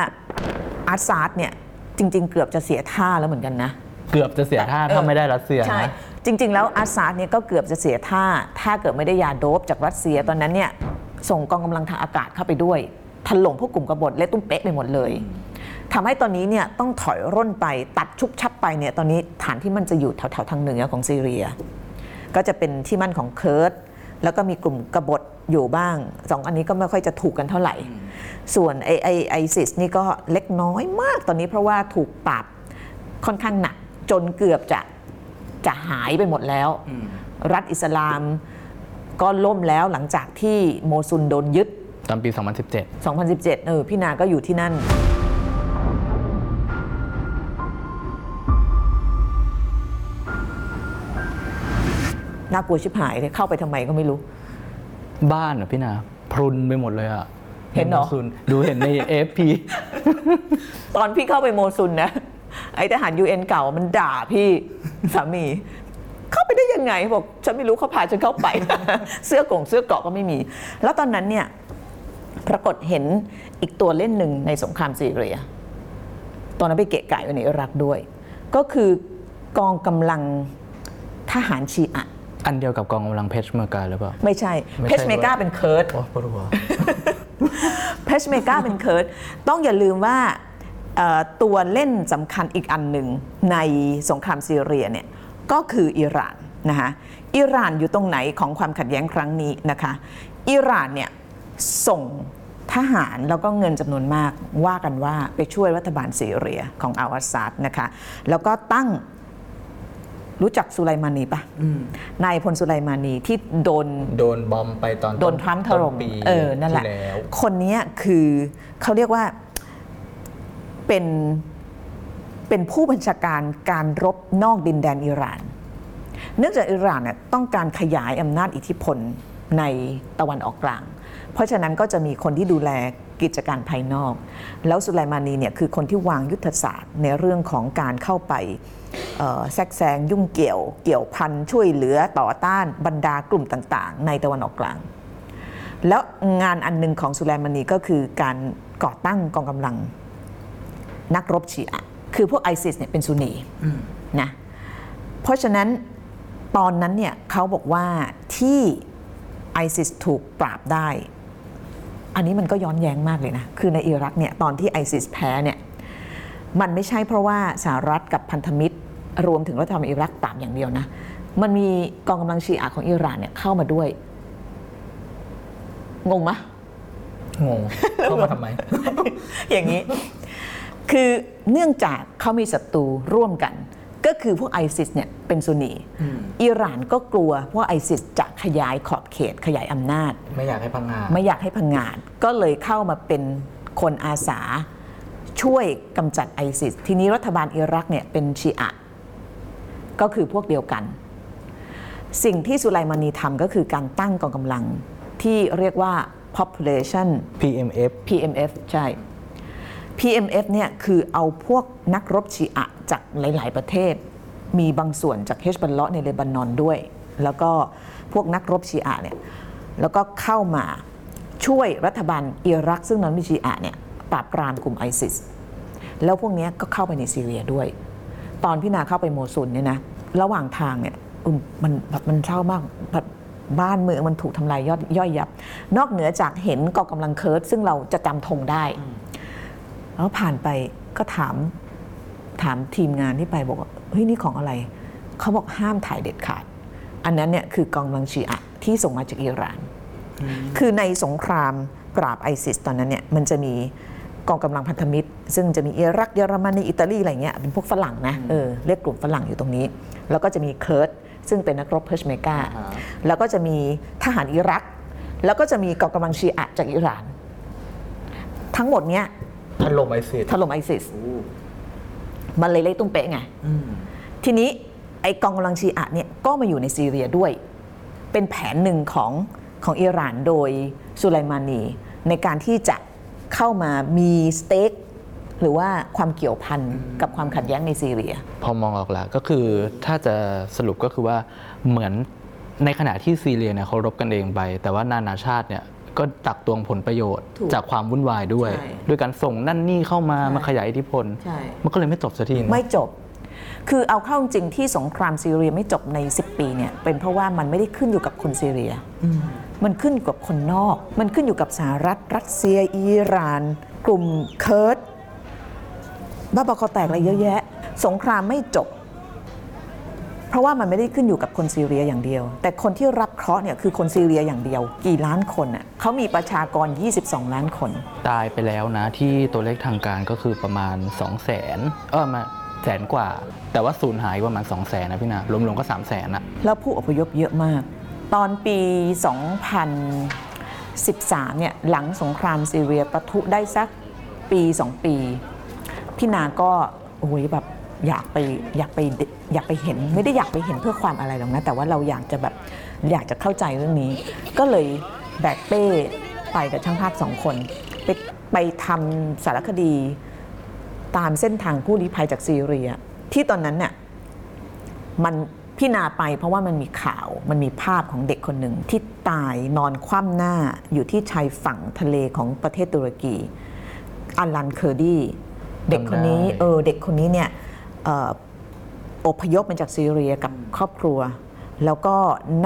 อาซาดเนี่ยจริง ๆ เกือบจะเสียท่าแล้วเหมือนกันนะเกือบจะเสียท่าถ้าไม่ได้รัสเซียใช่นะจริง ๆ แล้วอาซาดเนี่ยก็เกือบจะเสียท่า ถ้าเกิดไม่ได้ยาโดบจากรัสเซียตอนนั้นเนี่ยส่งกองกำลังทางอากาศเข้าไปด้วยถล่มพวกกลุ่มกบฏเละตุ้มเป๊ะไปหมดเลย ทำให้ตอนนี้เนี่ยต้องถอยร่นไปตัดฉุบฉับไปเนี่ยตอนนี้ฐานที่มันจะอยู่แถวๆทางเหนือของซีเรีย ก็จะเป็นที่มั่นของเคิร์ดแล้วก็มีกลุ่มกบฏอยู่บ้างสองอันนี้ก็ไม่ค่อยจะถูกกันเท่าไหร่ ส่วนไอไอไอซิสนี่ก็เล็กน้อยมากตอนนี้เพราะว่าถูกปราบค่อนข้างหนักจนเกือบจะจะหายไปหมดแล้ว รัฐอิสลามก็ล่มแล้วหลังจากที่โมซุลโดนยึดตอนปี 2017 2017 เออ พี่นาก็อยู่ที่นั่น น่ากลัวชิบหายเลยเข้าไปทำไมก็ไม่รู้ บ้านอะพี่นาพรุนไปหมดเลยอะเห็นเหรอซุนดูเห็นใน AFP ตอนพี่เข้าไปโมซุนนะไอทหารยูเอ็นเก่ามันด่าพี่สามี เข้าไปได้ยังไงบอกฉันไม่รู้เขาพาฉันเข้าไป เสื้อกงเสื้อเกราะก็ไม่มี แล้วตอนนั้นเนี่ยปรากฏเห็นอีกตัวเล่นหนึ่งในสงครามซีเรีย ตอนนั้นไปเกะกะอยู่ในอิรักด้วย ก็คือกองกำลังทหารชีอะ อันเดียวกับกองกำลังเพชรเมอร์กาหรือเปล่า ไม่ใช่ไม่เพใช่ชเมกาด้วยเป็นเคิร์ดโอ้ปวดหัวเพชเมกาเป็นเคิร์ดต้องอย่าลืมว่าเอ่อตัวเล่นสำคัญอีกอันหนึ่งในสงครามซีเรียเนี่ยก็คืออิหร่านนะคะอิหร่านอยู่ตรงไหนของความขัดแย้งครั้งนี้นะคะอิหร่านเนี่ยส่งททหารแล้วก็เงินจำนวนมากว่ากันว่าไปช่วยรัฐบาลซีเรียของอัลอาซาดนะคะแล้วก็ตั้ง รู้จักสุไลมานีปะนายพลสุไลมานีที่โดนโดนบอมไปตอนโดนทรัมป์ถล่มต้นปีเออนั่นแหละที่แล้วคนเนี้ยคือเขาเรียกว่าเป็นเป็นผู้บัญชาการการรบนอกดินแดนอิหร่าน เนื่องจากอิหร่านเนี่ยต้องการขยายอำนาจอิทธิพลในตะวันออกกลาง เพราะฉะนั้นก็จะมีคนที่ดูแลกิจการภายนอก แล้วสุไลมานีเนี่ยคือคนที่วางยุทธศาสตร์ในเรื่องของการเข้าไปเอ่อ แทรกแซงยุ่งเกี่ยวเกี่ยวพันช่วยเหลือต่อต้านบรรดากลุ่มต่างๆ ในตะวันออกกลาง แล้วงานอันหนึ่งของสุไลมานีก็คือการก่อตั้งกองกำลัง นักรบชีอะห์คือพวกไอซิสเนี่ยเป็นซุนนีนะเพราะฉะนั้นตอนนั้นเนี่ยเขาบอกว่าที่ไอซิสถูกปราบได้ อันนี้มันก็ย้อนแย้งมากเลยนะ คือในอิรักเนี่ยตอนที่ไอซิสแพ้เนี่ย มันไม่ใช่เพราะว่าสหรัฐกับพันธมิตร รวมถึงรัฐบาลอิรักปราบอย่างเดียวนะ มันมีกองกำลังชีอะห์ของอิหร่านเนี่ยเข้ามาด้วย งงไหมคะงง เข้ามาทำไม อย่างนี้ คือเนื่องจากเขามีศัตรูร่วมกัน ก็คือพวกไอซิสเนี่ยเป็นซุนนีอิหร่านก็กลัวว่าไอซิสจะขยายขอบเขตขยายอำนาจ ไม่อยากให้พังงาไม่อยากให้พังงาดก็เลยเข้ามาเป็นคนอาสา ช่วยกำจัดไอซิสทีนี้รัฐบาลอิรักเนี่ยเป็นชีอะห์ก็คือพวกเดียวกัน สิ่งที่สุไลมานีทำก็คือการตั้งกองกำลังที่เรียกว่า population PMF PMF ใช่ PMF เนี่ยคือเอาพวกนักรบชีอะห์จากหลาย ๆ ประเทศ มีบางส่วนจากเฮชบัลเลาะห์ในเลบานอนด้วย แล้วก็พวกนักรบชีอะห์เนี่ยแล้วก็เข้ามาช่วยรัฐบาลอิรักซึ่งนั้นมีชีอะห์เนี่ย ปราบปรามกลุ่มไอซิสแล้วพวกเนี้ยก็เข้าไปในซีเรียด้วย ตอนพี่นาเข้าไปโมซุลเนี่ยนะระหว่างทางเนี่ยอืมมันแบบมันเศร้ามากแบบบ้านเมืองมันถูกทำลายยอดย่อยยับ นอกเหนือจากเห็นกองกำลังเคิร์ดซึ่งเราจะจำธงได้ แล้วผ่านไปก็ถามถามทีมงานที่ไปบอกว่าเฮ้ยนี่ของอะไร เขาบอกห้ามถ่ายเด็ดขาด อันนั้นเนี่ยคือกองกำลังชีอะห์ที่ส่งมาจากอิหร่าน คือในสงครามปราบไอซิสตอนนั้นเนี่ยมันจะมี กองกำลังพันธมิตร ซึ่งจะมีอิรักเยอรมนีอิตาลีอะไรเงี้ยเป็นพวกฝรั่งนะเออเรียกกลุ่มฝรั่งอยู่ตรงนี้ แล้วก็จะมีเคิร์ดซึ่งเป็นนักรบเพชเมอร์กาแล้วก็จะมีทหารอิรัก แล้วก็จะมีกองกำลังชีอะห์จากอิหร่าน ทั้งหมดเนี้ยถล่มไอซิสถล่มไอซิสมันเลยเละตุ้มเป๊ะไงทีนี้ไอกองกำลังชีอะห์เนี่ยก็มาอยู่ในซีเรียด้วย เป็นแผนหนึ่งของของอิหร่านโดยสุไลมานีในการที่จะ เข้ามามีสเต็กหรือว่าความเกี่ยวพันกับความขัดแย้งในซีเรีย พอมองออกแล้วก็คือถ้าจะสรุปก็คือว่าเหมือนในขณะที่ซีเรียเนี่ยเขารบกันเองไป แต่ว่านานาชาติเนี่ยก็ตักตวงผลประโยชน์ถูกจากความวุ่นวายด้วยใช่ด้วยการส่งนั่นนี่เข้ามาใช่มาขยายอิทธิพลใช่มันก็เลยไม่จบสักทีนะไม่จบ คือเอาเข้าจริงที่สงครามซีเรียไม่จบใน 10 ปีเนี่ยเป็นเพราะว่ามันไม่ได้ขึ้นอยู่กับคนซีเรีย มันขึ้นอยู่กับคนนอก มันขึ้นอยู่กับสหรัฐรัสเซียอิหร่าน กลุ่มเคิร์ดบ้าบอคอแตกอะไรเยอะแยะ สงครามไม่จบ เพราะว่ามันไม่ได้ขึ้นอยู่กับคนซีเรียอย่างเดียว แต่คนที่รับเคราะห์เนี่ยคือคนซีเรียอย่างเดียว กี่ล้านคนอะเขามีประชากร 22 ล้านคน ตายไปแล้วนะที่ตัวเลขทางการก็คือประมาณ 2 0 0แสนเออมา แสนกว่า แต่ว่าสูญหายประมาณ2 0 0แสนนะพี่นะรวมๆก็3 0 0แสนอะแล้วผู้อพยพเยอะมาก ตอนปี 2013 เนี่ยหลังสงครามซีเรียประทุได้สักปี 2 ปี พี่นาก็โอ้ยแบบอยากไปอยากไปอยากไปเห็น ไม่ได้อยากไปเห็นเพื่อความอะไรหรอกนะ แต่ว่าเราอยากจะแบบอยากจะเข้าใจเรื่องนี้ ก็เลยแบกเป้ไปกับช่างภาพสองคน ไปไปทำสารคดี ตามเส้นทางผู้ลี้ภัยจากซีเรีย ที่ตอนนั้นเนี่ยมันพี่นาไปเพราะว่ามันมีข่าวมันมีภาพของเด็กคนหนึ่งที่ตายนอนคว่ำหน้าอยู่ที่ชายฝั่งทะเลของประเทศตุรกีอัลลันเคอร์ดีเด็กคนนี้จำได้เออเด็กคนนี้เนี่ยเอ่ออพยพมาจากซีเรียกับครอบครัว แล้วก็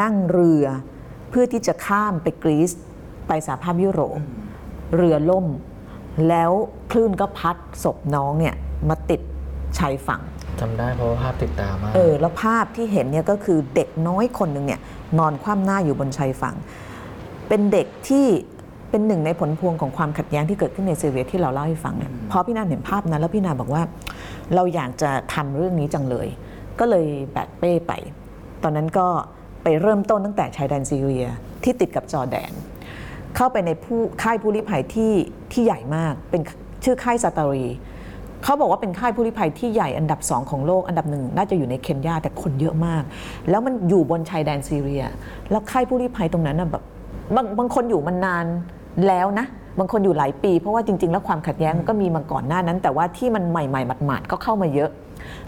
นั่งเรือเพื่อที่จะข้ามไปกรีซไปสหภาพยุโรปเรือล่ม แล้วคลื่นก็พัดศพน้องเนี่ยมาติดชายฝั่งจำได้เพราะว่าภาพติดตามากเออแล้วภาพที่เห็นเนี่ยก็คือเด็กน้อยคนหนึ่งเนี่ยนอนคว่ำหน้าอยู่บนชายฝั่ง เป็นเด็กที่เป็นหนึ่งในผลพวงของความขัดแย้งที่เกิดขึ้นในซีเรียที่เราเล่าให้ฟังเนี่ยพอพี่นาเห็นภาพนั้นแล้วพี่นาบอกว่า เราอยากจะทำเรื่องนี้จังเลย ก็เลยแบกเป้ไป ตอนนั้นก็ไปเริ่มต้นตั้งแต่ชายแดนซีเรียที่ติดกับจอร์แดน เข้าไปในผู้ค่ายผู้ลี้ภัยที่ที่ใหญ่มากเป็นชื่อค่ายซาตารีเขาบอกว่าเป็นค่ายผู้ลี้ภัยที่ใหญ่อันดับสองของโลกอันดับหนึ่งน่าจะอยู่ในเคนยาแต่คนเยอะมาก แล้วมันอยู่บนชายแดนซีเรีย แล้วค่ายผู้ลี้ภัยตรงนั้นน่ะแบบบางบางคนอยู่มันนานแล้วนะบางคนอยู่หลายปี เพราะว่าจริง ๆ แล้วความขัดแย้งมันก็มีมาก่อนหน้านั้น แต่ว่าที่มันใหม่ๆหมาดๆก็เข้ามาเยอะ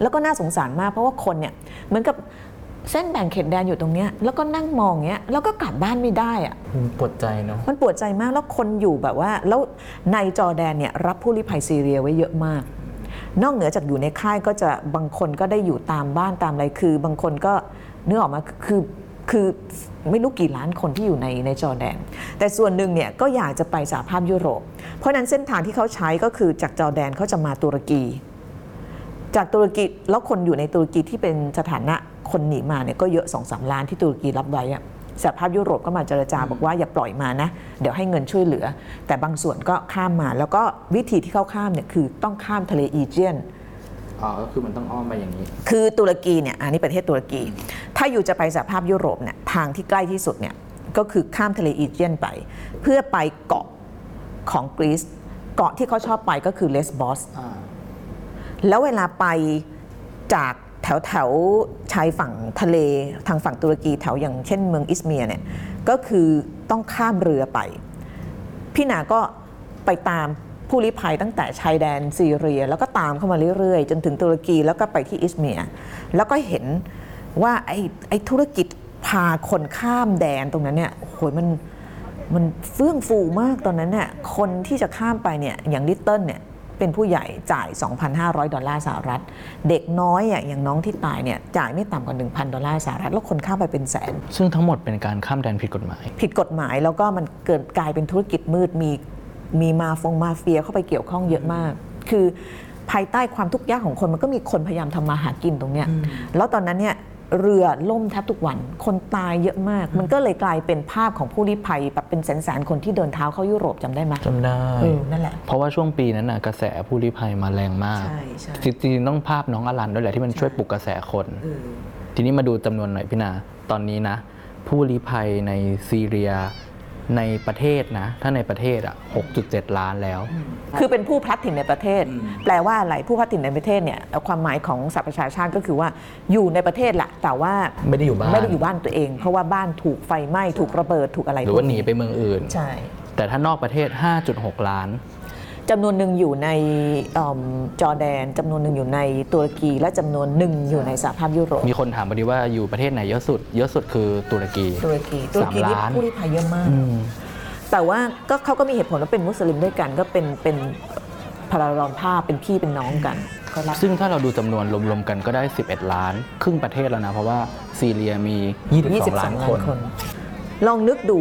แล้วก็น่าสงสารมากเพราะว่าคนเนี่ยเหมือนกับ เส้นแบ่งเขตแดนอยู่ตรงเนี้ยแล้วก็นั่งมองเงี้ยแล้วก็กลับบ้านไม่ได้อะปวดใจเนาะมันปวดใจมากแล้วคนอยู่แบบว่า แล้วในจอร์แดนเนี่ยรับผู้ลี้ภัยซีเรียไว้เยอะมาก นอกเหนือจากอยู่ในค่ายก็จะบางคนก็ได้อยู่ตามบ้านตามอะไรคือ บางคนก็เนื้อออกมาคือคือไม่รู้กี่ล้านคนที่อยู่ในในจอร์แดน แต่ส่วนหนึ่งเนี่ยก็อยากจะไปสหภาพยุโรป เพราะฉะนั้นเส้นทางที่เขาใช้ก็คือจากจอร์แดนเขาจะมาตุรกี จากตุรกีแล้วคนอยู่ในตุรกีที่เป็นสถานะ คนหนีมาเนี่ยก็เยอะ2อสล้านที่ตุรกีรับไว้อะสหภาพยุโรปก็มาเจรจาบอกว่าอย่าปล่อยมานะ เดี๋ยวให้เงินช่วยเหลือ แต่บางส่วนก็ข้ามมา แล้วก็วิธีที่เขาข้ามเนี่ยคือต้องข้ามทะเลอีเจียนอ๋อก็คือมันต้องอ้อมมาอย่างนี้ คือตุรกีเนี่ยอันนี้ประเทศตุรกี ถ้าอยู่จะไปสหภาพยุโรปเนี่ยทางที่ใกล้ที่สุดเนี่ยก็คือข้ามทะเลอีเจียนไป เพื่อไปเกาะของกรีซเกาะที่เขาชอบไปก็คือเลสบอสแล้วเวลาไปจาก แถวแถวชายฝั่งทะเลทางฝั่งตุรกีแถวอย่างเช่นเมืองอิซเมียร์เนี่ยก็คือต้องข้ามเรือไป พี่นาก็ไปตามผู้ลี้ภัยตั้งแต่ชายแดนซีเรีย แล้วก็ตามเข้ามาเรื่อยๆ จนถึงตุรกีแล้วก็ไปที่อิซเมียร์ แล้วก็เห็นว่าไอ้ไอ้ธุรกิจพาคนข้ามแดนตรงนั้นเนี่ยโอ้โหมันมันเฟื่องฟูมากตอนนั้นเนี่ยคนที่จะข้ามไปเนี่ยอย่างลิตเติ้ลเนี่ย เป็นผู้ใหญ่จ่าย 2,500 ดอลลาร์สหรัฐ เด็กน้อยอะอย่างน้องที่ตายเนี่ยจ่ายไม่ต่ำกว่า 1,000 ดอลลาร์สหรัฐ แล้วคนข้ามไปเป็นแสน ซึ่งทั้งหมดเป็นการข้ามแดนผิดกฎหมาย ผิดกฎหมายแล้วก็มันเกิดกลายเป็นธุรกิจมืดมีมีมาฟงมาเฟียเข้าไปเกี่ยวข้องเยอะมาก คือภายใต้ความทุกข์ยากของคนมันก็มีคนพยายามทำมาหากินตรงเนี้ยแล้วตอนนั้นเนี่ย เรือล่มแทบทุกวัน คนตายเยอะมาก มันก็เลยกลายเป็นภาพของผู้ลี้ภัยแบบเป็นแสนๆคนที่เดินเท้าเข้ายุโรปจำได้ไหมจำได้เออนั่นแหละเพราะว่าช่วงปีนั้นน่ะกระแสผู้ลี้ภัยมาแรงมากใช่ใช่จริงๆต้องภาพน้องอลันด้วยแหละที่มันช่วยปลุกกระแสคน ทีนี้มาดูจำนวนหน่อยพี่นาตอนนี้นะ ผู้ลี้ภัยในซีเรีย ในประเทศนะ ถ้าในประเทศอะ 6.7 ล้านแล้ว คือเป็นผู้พลัดถิ่นในประเทศ แปลว่าอะไรผู้พลัดถิ่นในประเทศเนี่ยความหมายของสหประชาชาติก็คือว่าอยู่ในประเทศแหละแต่ว่าไม่ได้อยู่บ้านไม่ได้อยู่บ้านตัวเอง เพราะว่าบ้านถูกไฟไหม้ถูกระเบิดถูกอะไรหรือว่าหนีไปเมืองอื่น ใช่ แต่ถ้านอกประเทศ 5.6 ล้าน จำนวนหนึ่งอยู่ในเอิ่มจอร์แดนจำนวนหนึ่งอยู่ในตุรกี และจำนวนหนึ่งอยู่ในสหภาพยุโรป มีคนถามพอดีว่าอยู่ประเทศไหนเยอะสุด เยอะสุดคือตุรกีตุรกีตุรกีสามนี่ล้านผู้ลี้ภัยเยอะมาก แต่ว่าก็เขาก็มีเหตุผลว่าเป็นมุสลิมด้วยกัน ก็เป็นเป็นพารารอนภาพเป็นพี่เป็นน้องกันก็รับซึ่งถ้าเราดูจำนวนรวมๆกันก็ได้ 11 ล้าน ครึ่งประเทศแล้วนะ เพราะว่าซีเรียมี 22 ล้านคน ลองนึกดู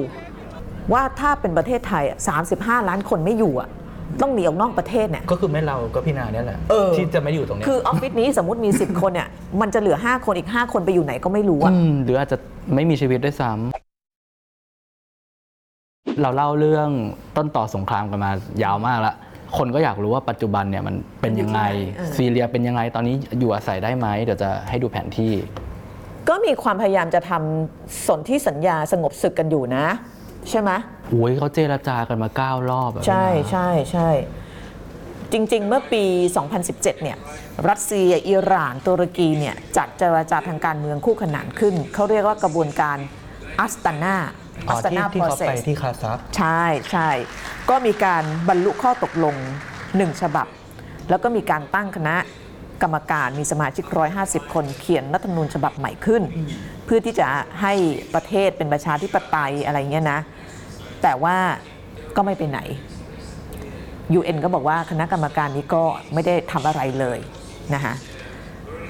ว่าถ้าเป็นประเทศไทยอะ35 ล้านคนไม่อยู่อะ ต้องหนีออกนอกประเทศเนี่ยก็คือไม่เราก็พี่นาเนี่ยแหละเออ ที่จะไม่อยู่ตรงเนี้ยคือออฟฟิศนี้สมมติมี 10 คนเนี่ยมันจะเหลือ 5 คนอีก 5 คนไปอยู่ไหนก็ไม่รู้อะมหรืออาจจะไม่มีชีวิตด้วยซ้ำเราเล่าเรื่องต้นต่อสงครามกันมายาวมากแล้วคนก็อยากรู้ว่าปัจจุบันเนี่ยมันเป็นยังไงเออซีเรียเป็นยังไงตอนนี้อยู่อาศัยได้ไหมเดี๋ยวจะให้ดูแผนที่ ก็มีความพยายามจะทำสนธิสัญญาสงบศึกกันอยู่นะ ใช่ไหมโอ้ยเขาเจรจากันมาเก้ารอบอะใช่พี่นาใช่ใช่จริง ๆ เมื่อปี 2017 เนี่ย รัสเซีย อิหร่าน ตุรกีเนี่ย จัดเจรจาทางการเมืองคู่ขนานขึ้น เขาเรียกว่ากระบวนการอัสตานาอ๋อที่ที่เขาไปที่คาซัคใช่ใช่ก็มีการบรรลุข้อตกลงหนึ่งฉบับ แล้วก็มีการตั้งคณะ กรรมการมีสมาชิก 150 คนเขียนรัฐธรรมนูญฉบับใหม่ขึ้น เพื่อที่จะให้ประเทศเป็นประชาธิปไตยอะไรเงี้ยนะ แต่ว่าก็ไม่ไปไหน UN ก็บอกว่าคณะกรรมการนี้ก็ไม่ได้ทำอะไรเลยนะคะ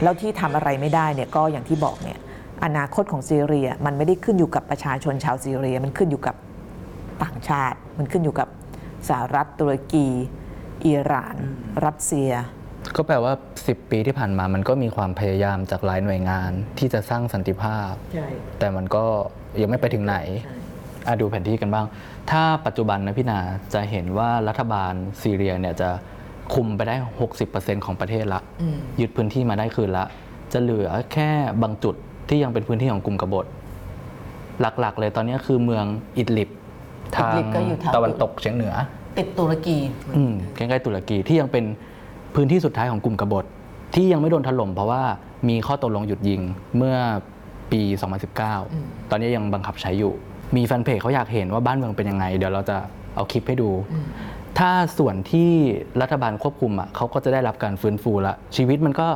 แล้วที่ทำอะไรไม่ได้เนี่ยก็อย่างที่บอกเนี่ยอนาคตของซีเรียมันไม่ได้ขึ้นอยู่กับประชาชนชาวซีเรีย มันขึ้นอยู่กับต่างชาติ มันขึ้นอยู่กับสหรัฐตุรกี อิหร่าน รัสเซีย ก็แปลว่า 10 ปีที่ผ่านมามันก็มีความพยายามจากหลายหน่วยงานที่จะสร้างสันติภาพ ใช่ แต่มันก็ยังไม่ไปถึงไหนอะดูแผนที่กันบ้าง ถ้าปัจจุบันนะพี่นาจะเห็นว่ารัฐบาลซีเรียเนี่ยจะคุมไปได้ 60%ของประเทศละยึดพื้นที่มาได้คืนละ จะเหลือแค่บางจุดที่ยังเป็นพื้นที่ของกลุ่มกบฏ หลักๆ เลยตอนนี้คือเมืองอิดลิบทางอิดลิบก็อยู่ทาง ตะวันตกเฉียงเหนือ ติดตุรกี อืมใกล้ๆตุรกีที่ยังเป็น พื้นที่สุดท้ายของกลุ่มกบฏที่ยังไม่โดนถล่มเพราะว่ามีข้อตกลงหยุดยิงเมื่อปี 2019 ตอนนี้ยังบังคับใช้อยู่ มีแฟนเพจเขาอยากเห็นว่าบ้านเมืองเป็นยังไง เดี๋ยวเราจะเอาคลิปให้ดู ถ้าส่วนที่รัฐบาลควบคุมอะเขาก็จะได้รับการฟื้นฟูละชีวิตมันก็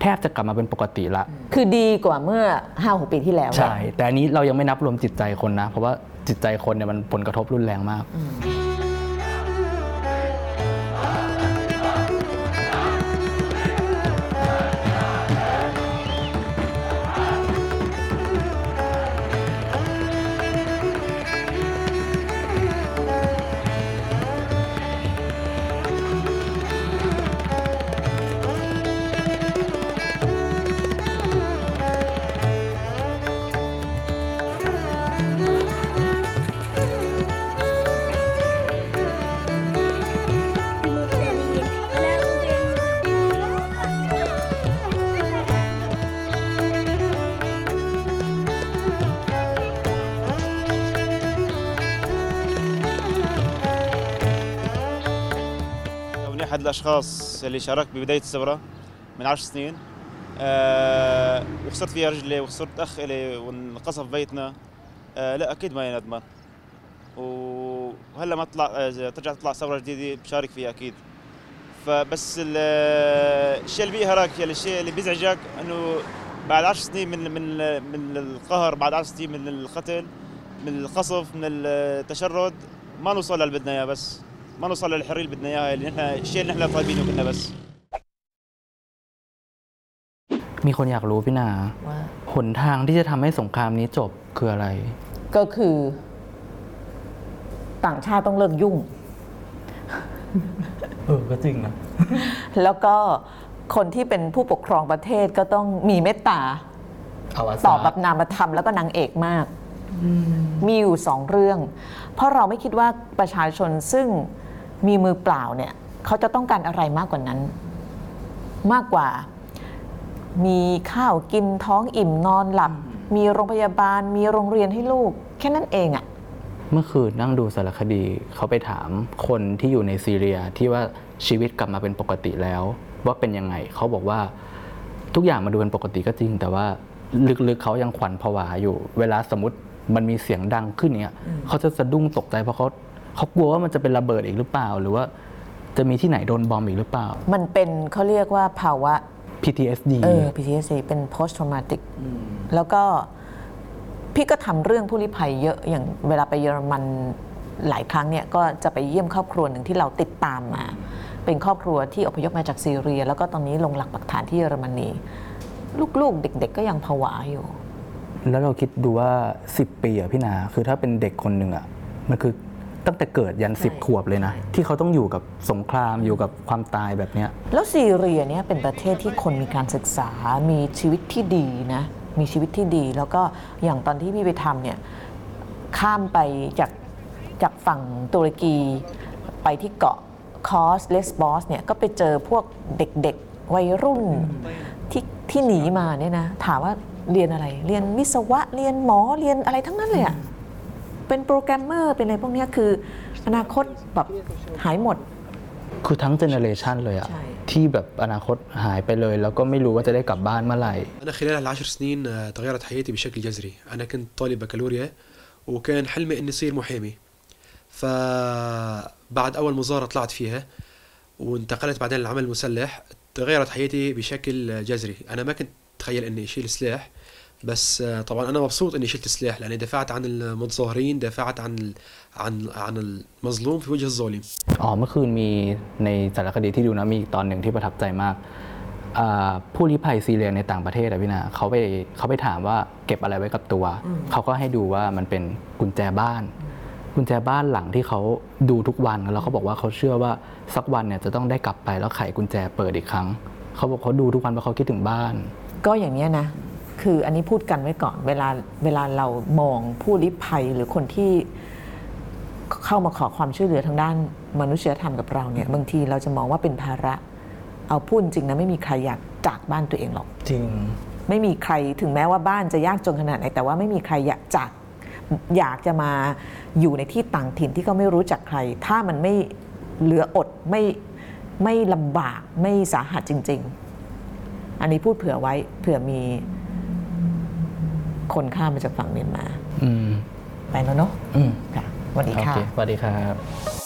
แทบจะกลับมาเป็นปกติละ คือดีกว่าเมื่อ5าหปีที่แล้ว ใช่ แต่อันนี้เรายังไม่นับรวมจิตใจคนนะ เพราะว่าจิตใจคนเนี่ยมันผลกระทบรุนแรงมาก كوني احد الأشخاص اللي شارك ببداية الثوره من عشر سنين. أه وخسرت فيها رجلي وخسرت اخ الي وانقصف بيتنا. أه لا أكيد ما يندمان وهلا ما طلع آه، ترجع تطلع ثورة جديدة بشارك فيها أكيد. فبس ال- الشيء اللي بيقهرك يلي الشيء اللي بيزعجك إنه بعد عشر سنين من من من القهر بعد عشر سنين من القتل من القصف من التشرد ما نوصل للي بدنا اياه بس. ما نوصل للحريه اللي بدنا اياها اللي نحن الشيء اللي نحن طالبينه كنا بس มีคนอยากรู้พี่นา ว่า หนทางที่จะทำให้สงครามนี้จบคืออะไร ก็คือต่างชาติต้องเลิกยุ่ง เออ ก็จริงนะ แล้วก็คนที่เป็นผู้ปกครองประเทศก็ต้องมีเมตตา เอาอา ต สา อบแบบนามธรรมแล้วก็นางเอกมาก มีอยู่สองเรื่อง เพราะเราไม่คิดว่าประชาชนซึ่ง มีมือเปล่าเนี่ยเขาจะต้องการอะไรมากกว่านั้น มากกว่า มีข้าวกินท้องอิ่มนอนหลับ มีโรงพยาบาล มีโรงเรียนให้ลูก แค่นั้นเองอะเมื่อคืนนั่งดูสารคดีเขาไปถามคนที่อยู่ในซีเรียที่ว่าชีวิตกลับมาเป็นปกติแล้ว ว่าเป็นยังไงเขาบอกว่าทุกอย่างมาดูเป็นปกติก็จริง แต่ว่าลึกๆเขายังขวัญผวาอยู่ เวลาสมมติมันมีเสียงดังขึ้นเนี่ยเขาจะสะดุ้งตกใจเพราะเขา เขากลัวว่ามันจะเป็นระเบิดอีกหรือเปล่า หรือว่าจะมีที่ไหนโดนบอมอีกหรือเปล่า มันเป็นเขาเรียกว่าภาวะ PTSD เออ PTSD เป็น post traumatic แล้วก็พี่ก็ทำเรื่องผู้ลี้ภัยเยอะอย่างเวลาไปเยอรมันหลายครั้งเนี่ยก็จะไปเยี่ยมครอบครัวหนึ่งที่เราติดตามมา เป็นครอบครัวที่อพยพมาจากซีเรีย แล้วก็ตอนนี้ลงหลักปักฐานที่เยอรมนีลูกๆ เด็ก ๆ ก็ยังผวาอยู่ แล้วเราคิดดูว่า 10 ปีอะพี่นา คือถ้าเป็นเด็กคนหนึ่งอะมันคือ ตั้งแต่เกิดยัน10ขวบเลยนะ ที่เขาต้องอยู่กับสงครามอยู่กับความตายแบบเนี้ยแล้วซีเรียเนี่ยเป็นประเทศที่คนมีการศึกษา มีชีวิตที่ดีนะ มีชีวิตที่ดี แล้วก็อย่างตอนที่พี่ไปทำเนี่ยข้ามไปจากจากฝั่งตุรกีไปที่เกาะคอสเลสบอสเนี่ยก็ไปเจอพวกเด็กๆวัยรุ่นที่ที่หนีมาเนี่ยนะ ถามว่าเรียนอะไร เรียนวิศวะเรียนหมอเรียนอะไรทั้งนั้นเลยอะ เป็นโปรแกรมเมอร์ เป็นอะไรพวกเนี้ยคืออนาคตแบบหายหมด คือทั้งเจเนอเรชันเลยอะ ใช่ ที่แบบอนาคตหายไปเลย แล้วก็ไม่รู้ว่าจะได้กลับบ้านเมื่อไหร่ أنا خلال العشر سنين آه، تغيرت حياتي بشكل جذري أنا كنت طالب بكالوريا وكان حلمي إني أصير محامي فبعد أول مظاهرة طلعت فيها وانتقلت بعدين للعمل المسلح تغيرت حياتي بشكل جذري أنا ما كنت أتخيل إني أشيل سلاح بس آه، طبعا أنا مبسوط إني شلت سلاح لأني دافعت عن المتظاهرين دافعت عن ال- عن عن المظلوم في وجه الظالم อ๋อเมื่อคืนมีในสารคดีที่ดูนะมีอีกตอนหนึ่งที่ประทับใจมากอ่าผู้ลี้ภัยซีเรียในต่างประเทศอะพี่นาเขาไปเขาไปถามว่าเก็บอะไรไว้กับตัว เขาก็ให้ดูว่ามันเป็นกุญแจบ้าน กุญแจบ้านหลังที่เขาดูทุกวันแล้วเขาบอกว่าเขาเชื่อว่าสักวันเนี่ยจะต้องได้กลับไปแล้วไขกุญแจเปิดอีกครั้ง เขาบอกเขาดูทุกวันเพราะเขาคิดถึงบ้าน ก็อย่างเนี้ยนะ คคืออันนี้พูดกันไว้ก่อน เวลาเวลาเรามองผู้ลี้ภัยหรือคนที่เข้ามาขอความช่วยเหลือทางด้านมนุษยธรรมกับเราเนี่ยบางทีเราจะมองว่าเป็นภาระ เอาพูดจริงนะไม่มีใครอยากจากบ้านตัวเองหรอก จริง ไม่มีใครถึงแม้ว่าบ้านจะยากจนขนาดไหนแต่ว่าไม่มีใครอยากจากอยากจะมาอยู่ในที่ต่างถิ่นที่เขาไม่รู้จักใคร ถ้ามันไม่เหลืออดไม่ไม่ลำบากไม่สาหัสจริง ๆ อันนี้พูดเผื่อไว้เผื่อมี คนข้ามมาจากฝั่งเมียนมาอืมไปแล้วเนาะอืมค่ะสวัสดีโอค่ะเคสวัสดีครับ